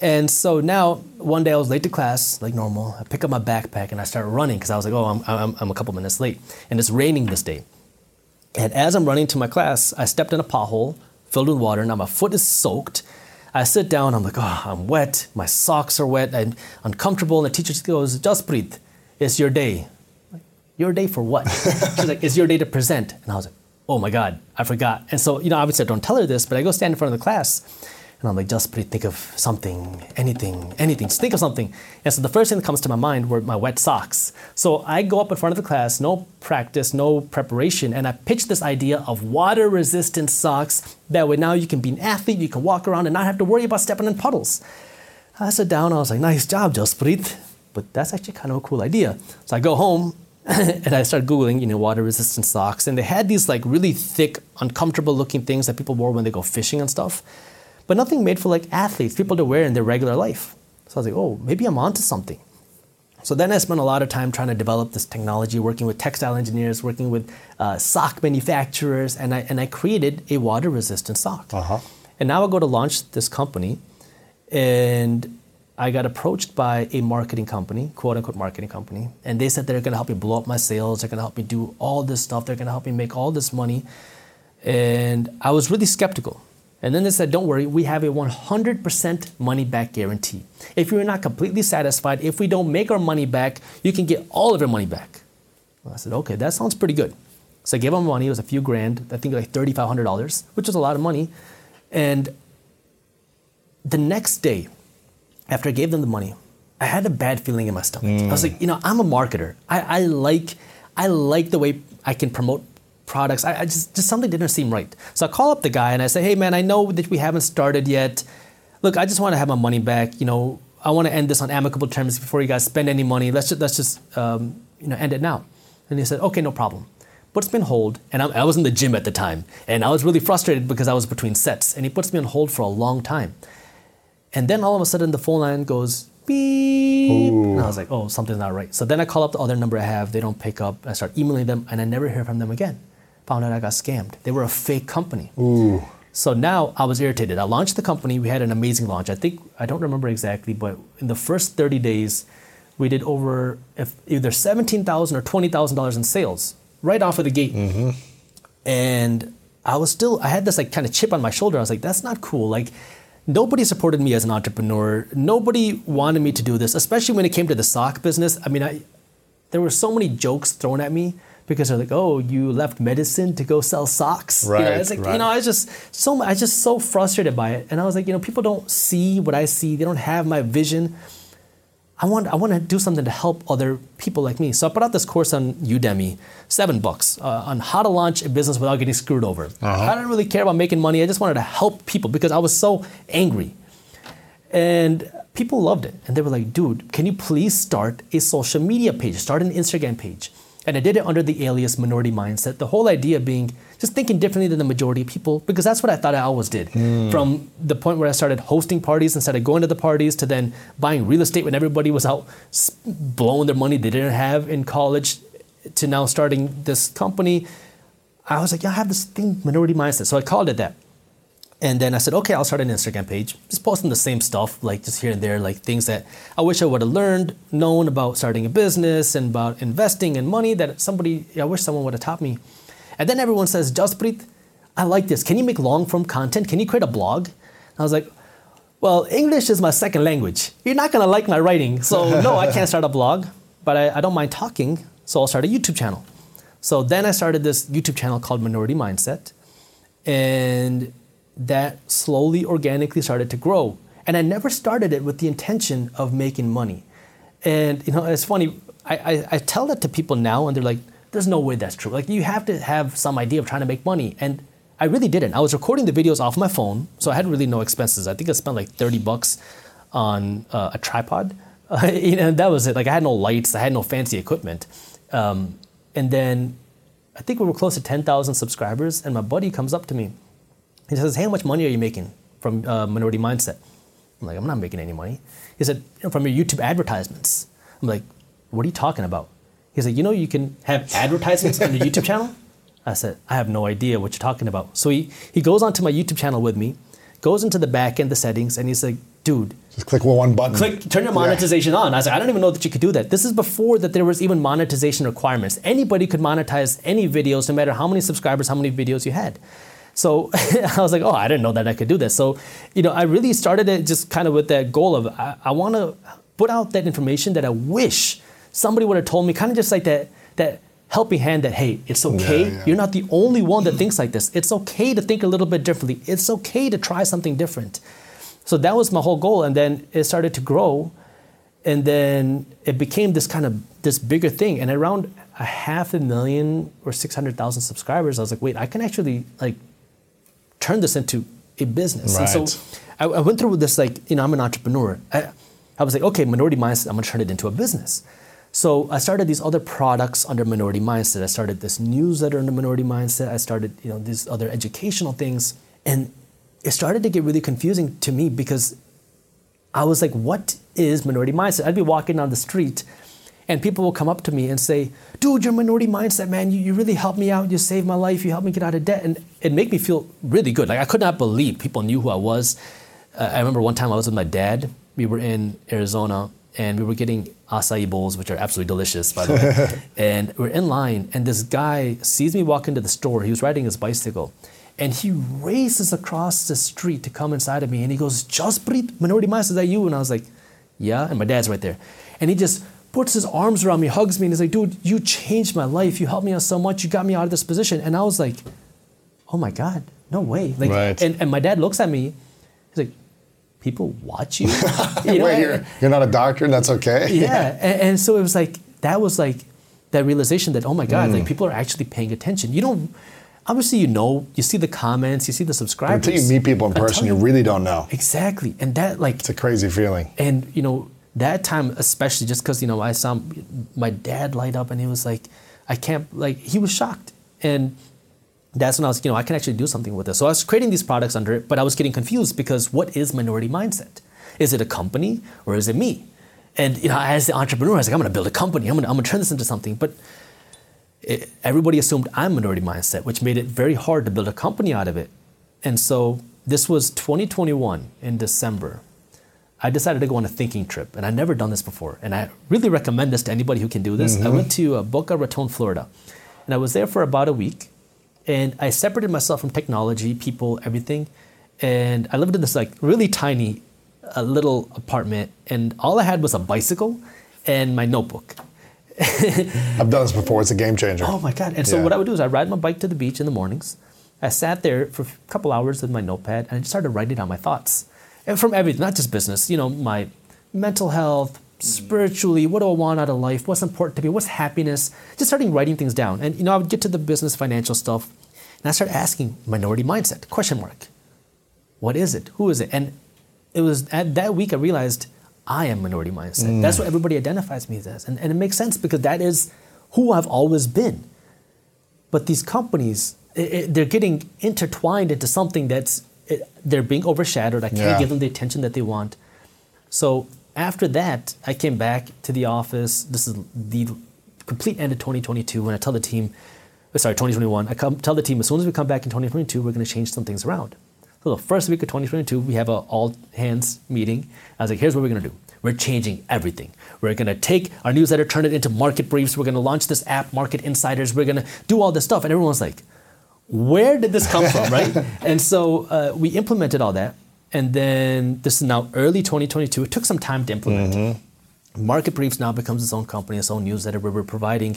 And so now, one day I was late to class, like normal. I pick up my backpack and I start running because I was like, oh, I'm, I'm, I'm a couple minutes late. And it's raining this day. And as I'm running to my class, I stepped in a pothole filled with water. Now my foot is soaked. I sit down. I'm like, oh, I'm wet. My socks are wet I'm uncomfortable. And the teacher just goes, Jaspreet, it's your day. I'm like, your day for what? She's like, it's your day to present. And I was like, oh my God, I forgot. And so, you know, obviously I don't tell her this, but I go stand in front of the class. And I'm like, Jaspreet, think of something, anything, anything. Just think of something. And so the first thing that comes to my mind were my wet socks. So I go up in front of the class, no practice, no preparation, and I pitch this idea of water resistant socks. That way now you can be an athlete, you can walk around and not have to worry about stepping in puddles. I sat down, I was like, nice job, Jaspreet. But that's actually kind of a cool idea. So I go home and I started Googling, you know, water resistant socks. And they had these like really thick, uncomfortable looking things that people wore when they go fishing and stuff but nothing made for like athletes, people to wear in their regular life. So I was like, oh, maybe I'm onto something. So then I spent a lot of time trying to develop this technology, working with textile engineers, working with uh, sock manufacturers, and I, and I created a water resistant sock. Uh-huh. And now I go to launch this company, and I got approached by a marketing company, quote unquote marketing company, and they said they're gonna help me blow up my sales, they're gonna help me do all this stuff, they're gonna help me make all this money. And I was really skeptical. And then they said, don't worry, we have a 100% money back guarantee. If you're not completely satisfied, if we don't make our money back, you can get all of your money back. Well, I said, okay, that sounds pretty good. So I gave them money, it was a few grand, I think like $3,500, which was a lot of money. And the next day, after I gave them the money, I had a bad feeling in my stomach. I was mm. like, you know, I'm a marketer. I, I like I like the way I can promote products. I, I just just something didn't seem right. So I call up the guy and I say, hey man, I know that we haven't started yet. Look, I just want to have my money back. You know, I want to end this on amicable terms before you guys spend any money. Let's just let's just um, you know end it now. And he said, okay, no problem. Puts me on hold, and I, I was in the gym at the time, and I was really frustrated because I was between sets, and he puts me on hold for a long time. And then all of a sudden, the phone line goes beep. And I was like, oh, something's not right. So then I call up the other number I have. They don't pick up. I start emailing them, and I never hear from them again. Found out I got scammed. They were a fake company. Ooh. So now I was irritated. I launched the company. We had an amazing launch. I think, I don't remember exactly, but in the first 30 days, we did over if, either 17,000 or $20,000 in sales right off of the gate. Mm-hmm. And I was still, I had this like kind of chip on my shoulder. I was like, that's not cool. Like, nobody supported me as an entrepreneur. Nobody wanted me to do this, especially when it came to the sock business. I mean, I, there were so many jokes thrown at me because they're like, oh, you left medicine to go sell socks. You know, Right, it's like, right. you know, I was just so I was just so frustrated by it, and I was like, you know, people don't see what I see. They don't have my vision. I want I want to do something to help other people like me. So I put out this course on Udemy, seven bucks, uh, on how to launch a business without getting screwed over. I didn't really care about making money. I just wanted to help people because I was so angry. And people loved it. And they were like, dude, can you please start a social media page? Start an Instagram page. And I did it under the alias minority mindset. The whole idea being just thinking differently than the majority of people, because that's what I thought I always did. Hmm. From the point where I started hosting parties instead of going to the parties to then buying real estate when everybody was out blowing their money they didn't have in college to now starting this company. I was like, yeah, I have this thing, minority mindset. So I called it that. And then I said, okay, I'll start an Instagram page, just posting the same stuff, like just here and there, like things that I wish I would have learned, known about starting a business and about investing and money that somebody, I wish someone would have taught me. And then everyone says, Jaspreet, I like this. Can you make long form content? Can you create a blog? And I was like, well, English is my second language. You're not gonna like my writing. So, no, I can't start a blog, but I, I don't mind talking. So, I'll start a YouTube channel. So, then I started this YouTube channel called Minority Mindset. And that slowly, organically started to grow. And I never started it with the intention of making money. And you know, it's funny. I, I, I tell that to people now, and they're like, "There's no way that's true. Like, you have to have some idea of trying to make money." And I really didn't. I was recording the videos off my phone, so I had really no expenses. I think I spent like 30 bucks on uh, a tripod. know, that was it. Like, I had no lights. I had no fancy equipment. Um, and then I think we were close to 10,000 subscribers, and my buddy comes up to me. He says, "Hey, how much money are you making from uh, Minority Mindset?" I'm like, "I'm not making any money." He said, "From your YouTube advertisements." I'm like, "What are you talking about?" He's like, "You know, you can have advertisements on your YouTube channel." I said, "I have no idea what you're talking about." So he he goes onto my YouTube channel with me, goes into the back end, the settings, and he's like, "Dude, Just click one button. click turn your Yeah. monetization on. I was like, I don't even know that you could do that. This is before that there was even monetization requirements. Anybody could monetize any videos, no matter how many subscribers, how many videos you had. So I was like, oh, I didn't know that I could do this. So, you know, I really started it just kind of with that goal of I, I want to put out that information that I wish somebody would have told me, kind of just like that that helping hand that hey, it's okay. yeah. You're not the only one that thinks like this. It's okay to think a little bit differently. It's okay to try something different. So that was my whole goal, and then it started to grow, and then it became this kind of this bigger thing. And around a half a million or six hundred thousand subscribers, I was like, wait, I can actually like turn this into a business. And so I, I went through this like, you know, I'm an entrepreneur. I, I was like, okay, minority mindset, I'm gonna turn it into a business. So I started these other products under minority mindset. I started this newsletter under minority mindset. I started, you know, these other educational things. And it started to get really confusing to me because I was like, what is minority mindset? I'd be walking down the street and people will come up to me and say, dude, you're minority mindset, man. You, you really helped me out. You saved my life. You helped me get out of debt. And it made me feel really good. Like I could not believe people knew who I was. Uh, I remember one time I was with my dad. We were in Arizona and we were getting acai bowls, which are absolutely delicious, by the way. and we're in line and this guy sees me walk into the store. He was riding his bicycle. And he races across the street to come inside of me and he goes, Jaspreet, minority mindset, is that you? And I was like, yeah. And my dad's right there. And he just puts his arms around me, hugs me, and he's like, dude, you changed my life. You helped me out so much. You got me out of this position. And I was like, oh my God, no way. Like, Right. and, and my dad looks at me, he's like, people watch you? you know? Wait, you're, you're not a doctor, and that's okay. yeah. And, and so it was like, that was like that realization that, oh my God, Mm. like people are actually paying attention. You don't, obviously, you know, you see the comments, you see the subscribers. Until you meet people in person, you really don't know. Exactly. And that, like, It's a crazy feeling. and you know that time especially just because you know i saw my dad light up and he was like i can't like he was shocked. And that's when i was you know i can actually do something with this. So i was creating these products under it but i was getting confused because what is minority mindset? Is it a company or is it me? And you know as the entrepreneur i was like i'm going to build a company. I'm going to I'm to turn this into something. But it, everybody assumed I'm minority mindset, which made it very hard to build a company out of it. And so this was 2021 in December. I decided to go on a thinking trip, and I'd never done this before. And I really recommend this to anybody who can do this. I went to uh, Boca Raton, Florida, and I was there for about a week. And I separated myself from technology, people, everything. And I lived in this like really tiny, uh, little apartment, and all I had was a bicycle and my notebook. I've done this before. It's a game changer. Oh my god! And so Yeah. what I would do is I ride my bike to the beach in the mornings. I sat there for a couple hours with my notepad and I just started writing down my thoughts, and from everything, not just business. You know, my mental health, spiritually, what do I want out of life? What's important to me? What's happiness? Just starting writing things down, and you know, I would get to the business, financial stuff, and I started asking minority mindset question mark. What is it? Who is it? And it was at that week I realized I am minority mindset. Mm. That's what everybody identifies me as. And, and it makes sense because that is who I've always been. But these companies, i i they're getting intertwined into something that's, it, they're being overshadowed. I can't Yeah. give them the attention that they want. So after that, I came back to the office. This is the complete end of 2022 when I tell the team, uh, sorry, 2021. I come tell the team as soon as we come back in 2022, we're going to change some things around. So the first week of 2022, we have a all hands meeting. I was like, here's what we're going to do. We're changing everything. We're going to take our newsletter, turn it into market briefs. We're going to launch this app, Market Insiders. We're going to do all this stuff. And everyone's like, where did this come from, right? And so uh, we implemented all that. And then this is now early 2022. It took some time to implement. Market Briefs now becomes its own company, its own newsletter where we're providing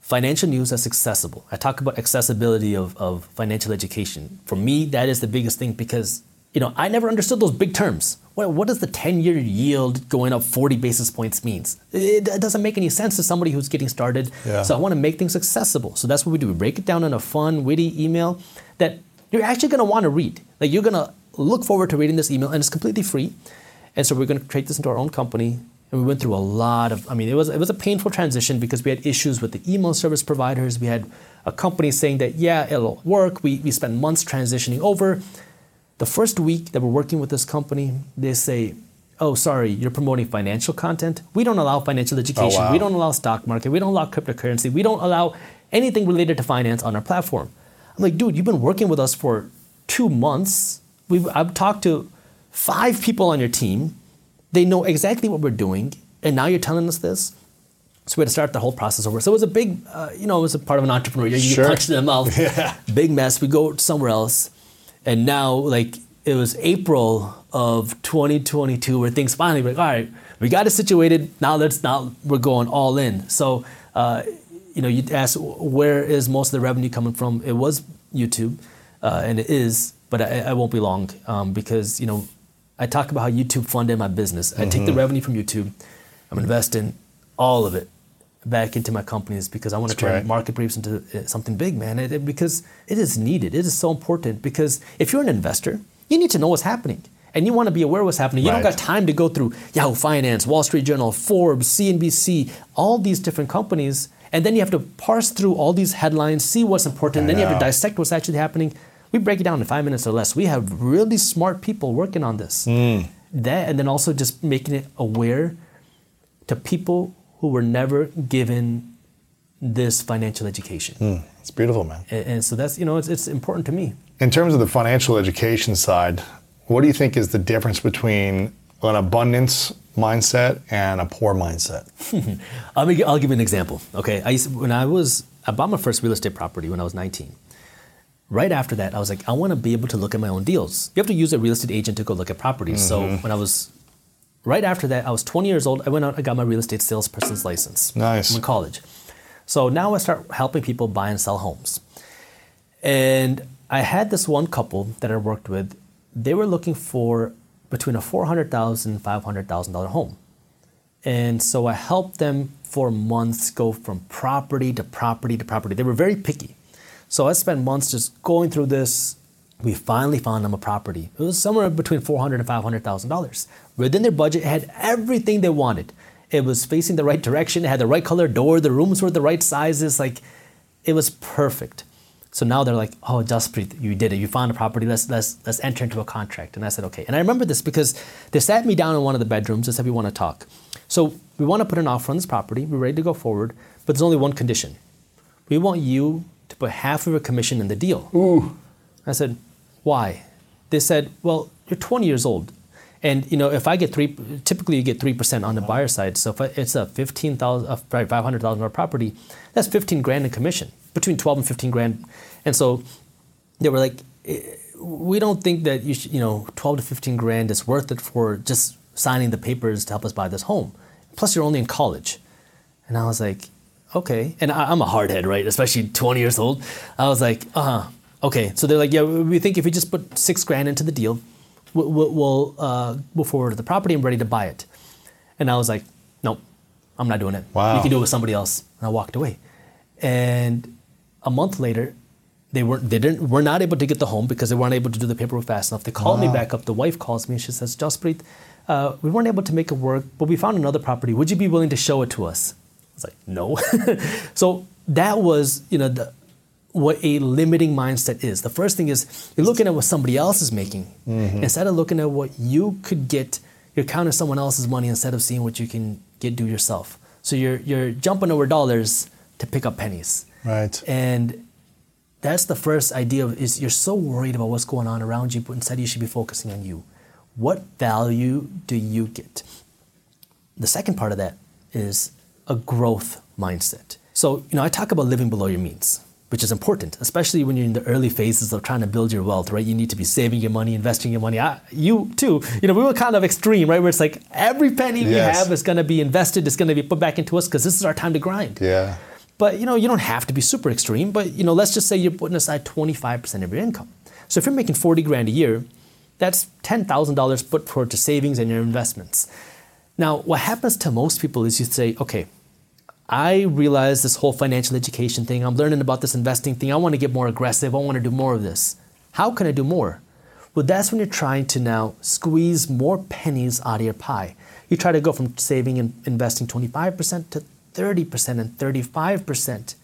financial news that's accessible. I talk about accessibility of, of financial education. For me, that is the biggest thing because you know I never understood those big terms. What, what does the 10-year yield going up 40 basis points means? It, it doesn't make any sense to somebody who's getting started. Yeah. So I want to make things accessible. So that's what we do. We break it down in a fun, witty email that you're actually going to want to read. Like you're going to look forward to reading this email, and it's completely free. And so we're going to create this into our own company. And we went through a lot of, I mean, it was, it was a painful transition because we had issues with the email service providers. We had a company saying that, yeah, it'll work. We, we spent months transitioning over. The first week that we're working with this company, they say, oh, sorry, you're promoting financial content. We don't allow financial education. wow. We don't allow stock market. We don't allow cryptocurrency. We don't allow anything related to finance on our platform. I'm like, dude, you've been working with us for two months. We've, I've talked to five people on your team. They know exactly what we're doing, and now you're telling us this. So we had to start the whole process over. So it was a big, uh, you know, it was a part of an entrepreneur. You Sure. get punched in the mouth. yeah. Big mess. We go somewhere else, and now like it was April of 2022 where things finally were like, all right, we got it situated. Now let's now we're going all in. So uh, you know, you ask where is most of the revenue coming from? It was YouTube, uh, and it is, but I, I won't be long um, because you know I talk about how YouTube funded my business. I take the revenue from YouTube, I'm investing all of it back into my companies because I want to turn right. market briefs into uh, something big, man. It, it- because it is needed. It is so important because if you're an investor, you need to know what's happening. And you want to be aware of what's happening. You don't got time to go through Yahoo Finance, Wall Street Journal, Forbes, CNBC, all these different companies. And then you have to parse through all these headlines, see what's important. I then you have to dissect what's actually happening. We break it down in five minutes or less. We have really smart people working on this. Hmm. That and then also just making it aware to people who were never given this financial education. Hmm, it's beautiful, man. And, and so that's you know it's, it's important to me. In terms of the financial education side, what do you think is the difference between an abundance mindset and a poor mindset? I'll, make, I'll give you an example. Okay, I used, when I was I bought my first real estate property when I was 19. Right after that, I was like, I want to be able to look at my own deals. You have to use a real estate agent to go look at properties. So mm-hmm. when I was right after that, I was 20 years old. I went out, I got my real estate salesperson's license. Nice. I'm in college. So now I start helping people buy and sell homes. And I had this one couple that I worked with. They were looking for between a $400,000 and $500,000 home. And so I helped them for months go from property to property to property. They were very picky. So I spent months just going through this. We finally found them a property. It was somewhere between $400,000 and $500,000. Within their budget, had everything they wanted. It was facing the right direction, it had the right color door, the rooms were the right sizes. Like, it was perfect. So now they're like, "Oh, Jaspreet, you did it. You found a property. Let's let's let's enter into a contract." And I said, "Okay." And I remember this because they sat me down in one of the bedrooms and said, "We want to talk." So we want to put an offer on this property. We're ready to go forward, but there's only one condition. We want you to put half of your commission in the deal. Ooh. I said, "Why?" They said, "Well, you're 20 years old." And you know, if I get three, typically you get three percent on the buyer side. So if it's a fifteen thousand, uh, five hundred thousand dollar property, that's fifteen grand in commission, between twelve and fifteen grand. And so they were like, "Eh, we don't think that you should, you know, twelve to fifteen grand is worth it for just signing the papers to help us buy this home. Plus, you're only in college. And I was like, okay. And I, am a hardhead, right? Especially 20 years old. I was like, uh huh. Okay. So they're like, yeah, we think if you just put six grand into the deal, we'll, we'll uh, move forward to the property and ready to buy it. And I was like, nope, I'm not doing it. Wow. You can do it with somebody else. And I walked away. And a month later, they weren't they didn't were not able to get the home because they weren't able to do the paperwork fast enough. They called me back up. The wife calls me and she says, Jaspreet, uh, we weren't able to make it work, but we found another property. Would you be willing to show it to us? I was like, no. so that was, you know, the, what a limiting mindset is. The first thing is you're looking at what somebody else is making mm-hmm. instead of looking at what you could get. You're counting someone else's money instead of seeing what you can get do yourself. So you're you're jumping over dollars to pick up pennies. Right. And that's the first idea of, is you're so worried about what's going on around you, but instead you should be focusing on you. What value do you get? The second part of that is a growth mindset. So, you know, I talk about living below your means, which is important, especially when you're in the early phases of trying to build your wealth, right? You need to be saving your money, investing your money. I, you too, you know, we were kind of extreme, right? Where it's like every penny yes. we have is going to be invested, it's going to be put back into us because this is our time to grind. Yeah. But you know, you don't have to be super extreme. But you know, let's just say you're putting aside 25% of your income. So if you're making 40 grand a year, that's $10,000 put forward to savings and your investments. Now, what happens to most people is you say, okay, I realize this whole financial education thing. I'm learning about this investing thing. I want to get more aggressive. I want to do more of this. How can I do more? Well, that's when you're trying to now squeeze more pennies out of your pie. You try to go from saving and investing 25% to 30% and 35%,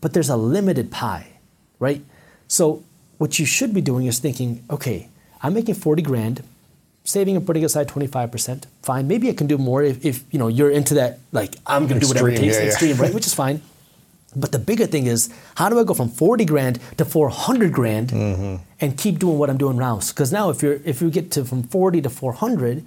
but there's a limited pie, right? So what you should be doing is thinking, okay, I'm making 40 grand, saving and putting aside 25%, fine. Maybe I can do more if, if you know you're into that, like I'm gonna do whatever it takes, yeah, extreme, yeah. right? Which is fine. But the bigger thing is, how do I go from 40 grand to 400 grand mm-hmm. and keep doing what I'm doing now? Because now if you're if you get to from 40 to 400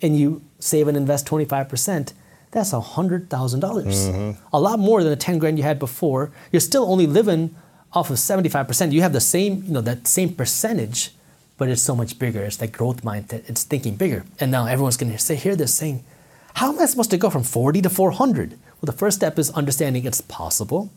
and you save and invest 25%, that's a $100,000. Mm-hmm. A lot more than the 10 grand you had before. You're still only living off of 75%. You have the same, you know, that same percentage, but it's so much bigger. It's that growth mindset. It's thinking bigger. And now everyone's going to say, hear this saying, how am I supposed to go from 40 to 400? Well, the first step is understanding it's possible.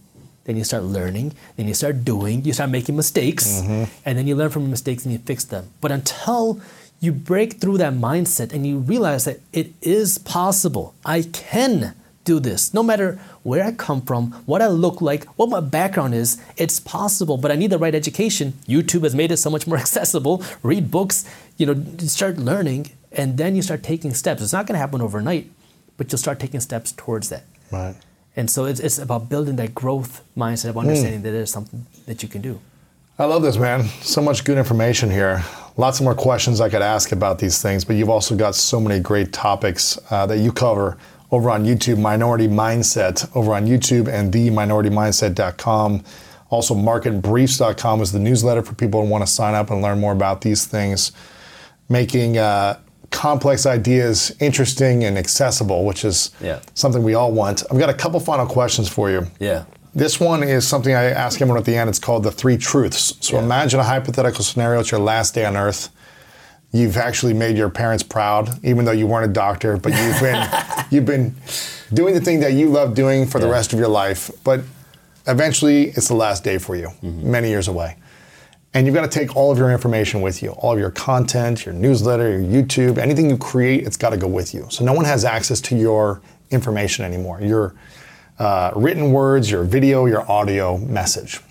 Then you start learning. Then you start doing. You start making mistakes. Mm-hmm. And then you learn from your mistakes and you fix them. But until you break through that mindset and you realize that it is possible. I can do this. No matter where I come from, what I look like, what my background is, it's possible, but I need the right education. YouTube has made it so much more accessible. Read books, you know, start learning, and then you start taking steps. It's not going to happen overnight, but you'll start taking steps towards that. Right. And so it's, it's about building that growth mindset of understanding mm. that there's something that you can do. I love this, man. So much good information here. Lots more questions I could ask about these things, but you've also got so many great topics uh, that you cover over on YouTube, Minority Mindset over on YouTube and theminoritymindset.com. Also, marketbriefs.com is the newsletter for people who want to sign up and learn more about these things. Making uh, complex ideas interesting and accessible, which is yeah. something we all want. I've got a couple final questions for you. Yeah. This one is something I ask everyone at the end. It's called the three truths. So yeah. imagine a hypothetical scenario. It's your last day on earth. You've actually made your parents proud, even though you weren't a doctor, but you've been you've been doing the thing that you love doing for yeah. the rest of your life. But eventually, it's the last day for you, mm-hmm. many years away. And you've got to take all of your information with you, all of your content, your newsletter, your YouTube, anything you create, it's got to go with you. So no one has access to your information anymore. Your uh, written words, your video, your audio message.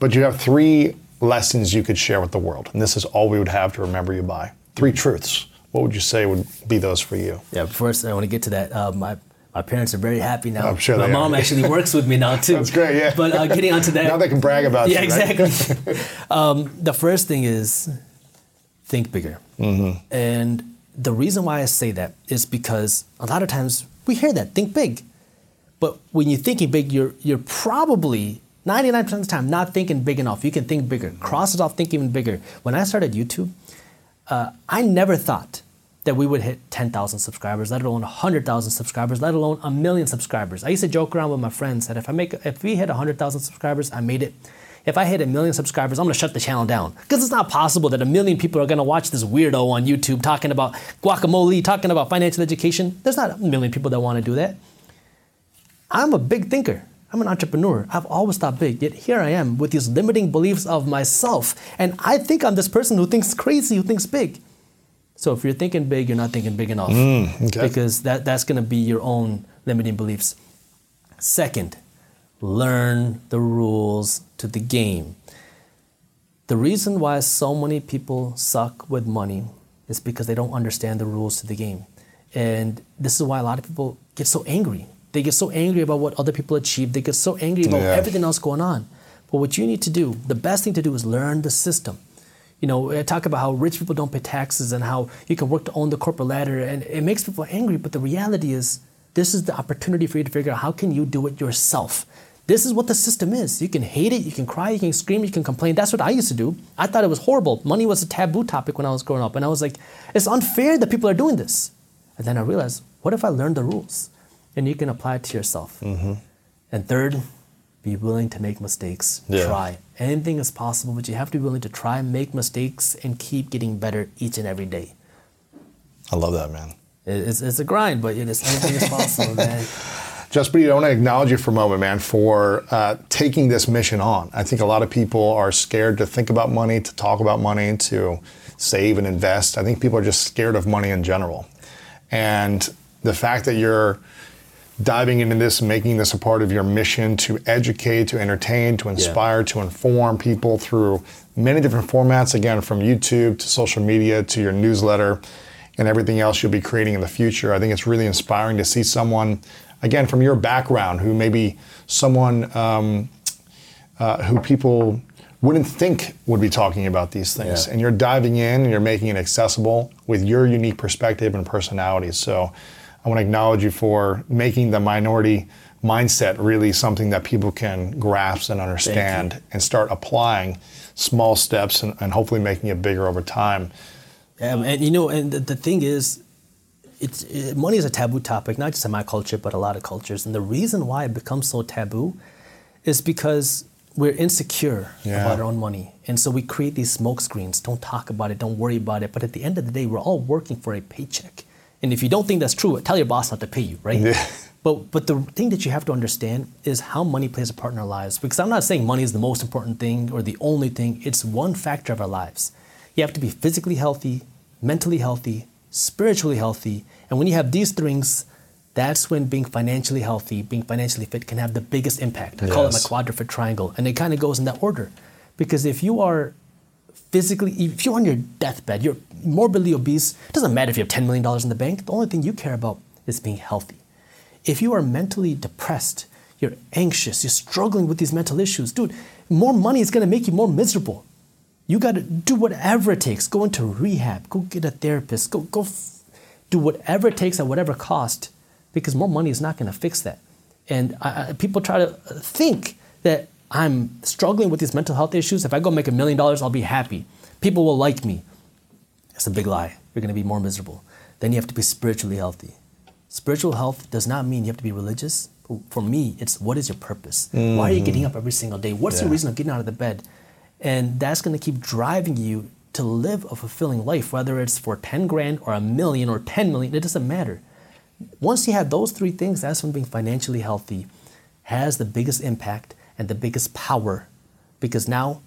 But you have three lessons you could share with the world. And this is all we would have to remember you by. Three truths. What would you say would be those for you? Yeah, first, I want to get to that. Uh, my, my parents are very happy now. I'm sure My mom are. actually works with me now, too. That's great, yeah. But uh, getting onto that. now they can brag about yeah, you. Yeah, exactly. Right? um, the first thing is think bigger. Mm-hmm. And the reason why I say that is because a lot of times we hear that think big. But when you're thinking big, you're you're probably 99% of the time not thinking big enough. You can think bigger. Cross it off, think even bigger. When I started YouTube, uh, I never thought that we would hit 10,000 subscribers, let alone 100,000 subscribers, let alone a million subscribers. I used to joke around with my friends that if I make, if we hit 100,000 subscribers, I made it. If I hit a million subscribers, I'm gonna shut the channel down because it's not possible that a million people are gonna watch this weirdo on YouTube talking about guacamole, talking about financial education. There's not a million people that want to do that. I'm a big thinker. I'm an entrepreneur. I've always thought big. Yet here I am with these limiting beliefs of myself. And I think I'm this person who thinks crazy, who thinks big. So if you're thinking big, you're not thinking big enough. Mm, okay. Because that, that's going to be your own limiting beliefs. Second, learn the rules to the game. The reason why so many people suck with money is because they don't understand the rules to the game. And this is why a lot of people get so angry. They get so angry about what other people achieve. They get so angry about Yeah. everything else going on. But what you need to do, the best thing to do is learn the system. You know, I talk about how rich people don't pay taxes and how you can work to own the corporate ladder, and it makes people angry. But the reality is, this is the opportunity for you to figure out how can you do it yourself. This is what the system is. You can hate it, you can cry, you can scream, you can complain. That's what I used to do. I thought it was horrible. Money was a taboo topic when I was growing up, and I was like, it's unfair that people are doing this. And then I realized, what if I learned the rules? And you can apply it to yourself. And third, be willing to make mistakes. Yeah. Try. Anything is possible, but you have to be willing to try, make mistakes, and keep getting better each and every day. I love that, man. It's, it's a grind, but it is anything is possible, man. Jaspreet, I want to acknowledge you for a moment, man, for uh, taking this mission on. I think a lot of people are scared to think about money, to talk about money, to save and invest. I think people are just scared of money in general. And the fact that you're diving into this, making this a part of your mission to educate, to entertain, to inspire, to inform people through many different formats, again, from YouTube to social media to your newsletter and everything else you'll be creating in the future. I think it's really inspiring to see someone, again, from your background, who maybe someone um, uh, who people wouldn't think would be talking about these things. Yeah. And you're diving in and you're making it accessible with your unique perspective and personality. So I want to acknowledge you for making the minority mindset really something that people can grasp and understand and start applying small steps and, and hopefully making it bigger over time. Um, and you know, and the, the thing is, it's it, money is a taboo topic, not just in my culture, but a lot of cultures. And the reason why it becomes so taboo is because we're insecure Yeah. about our own money, and so we create these smoke screens. Don't talk about it. Don't worry about it. But at the end of the day, we're all working for a paycheck. And if you don't think that's true, tell your boss not to pay you, right? Yeah. But but the thing that you have to understand is how money plays a part in our lives. Because I'm not saying money is the most important thing or the only thing. It's one factor of our lives. You have to be physically healthy, mentally healthy, spiritually healthy, and when you have these things, that's when being financially healthy, being financially fit can have the biggest impact. I call it my Yes. quadruped triangle, and it kind of goes in that order. Because if you are physically, if you're on your deathbed, you're morbidly obese, it doesn't matter if you have $10 million in the bank, the only thing you care about is being healthy. If you are mentally depressed, you're anxious, you're struggling with these mental issues, dude, more money is gonna make you more miserable. You gotta do whatever it takes. Go into rehab, go get a therapist, go, go f- do whatever it takes at whatever cost because more money is not gonna fix that. And I, I, people try to uh, think that I'm struggling with these mental health issues. If I go make a million dollars, I'll be happy. People will like me. It's a big lie. You're going to be more miserable. Then you have to be spiritually healthy. Spiritual health does not mean you have to be religious. For me, it's what is your purpose? Why are you getting mm. up every single day? What's the reason of getting out of the bed? And that's going to keep driving you to live a fulfilling life, whether it's for 10 grand or a million or 10 million, it doesn't matter. Once you have those three things, that's when being financially healthy has the biggest impact and the biggest power because now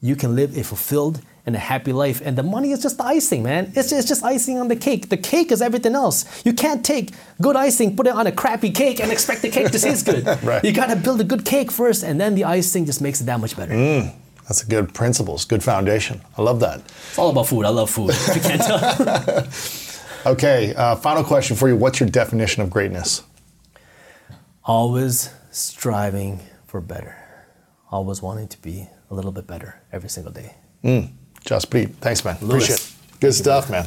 you can live a fulfilled and a happy life. And the money is just the icing, man. It's just, it's just icing on the cake. The cake is everything else. You can't take good icing, put it on a crappy cake, and expect the cake to taste good. Right. You gotta build a good cake first, and then the icing just makes it that much better. That's a good principles, good foundation. I love that. It's all about food. I love food. If you can't tell. Okay, uh, final question for you. What's your definition of greatness? Always striving for better. Always wanting to be a little bit better every single day. Hmm. Jaspreet, thanks, man. Lewis. Appreciate it. Good stuff, man.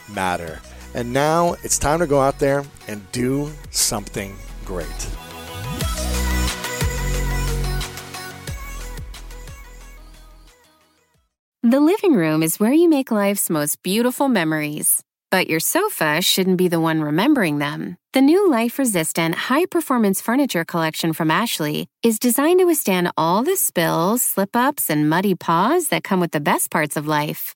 matter. And now it's time to go out there and do something great. The living room is where you make life's most beautiful memories. But your sofa shouldn't be the one remembering them. The new life resistant, high performance furniture collection from Ashley is designed to withstand all the spills, slip ups, and muddy paws that come with the best parts of life.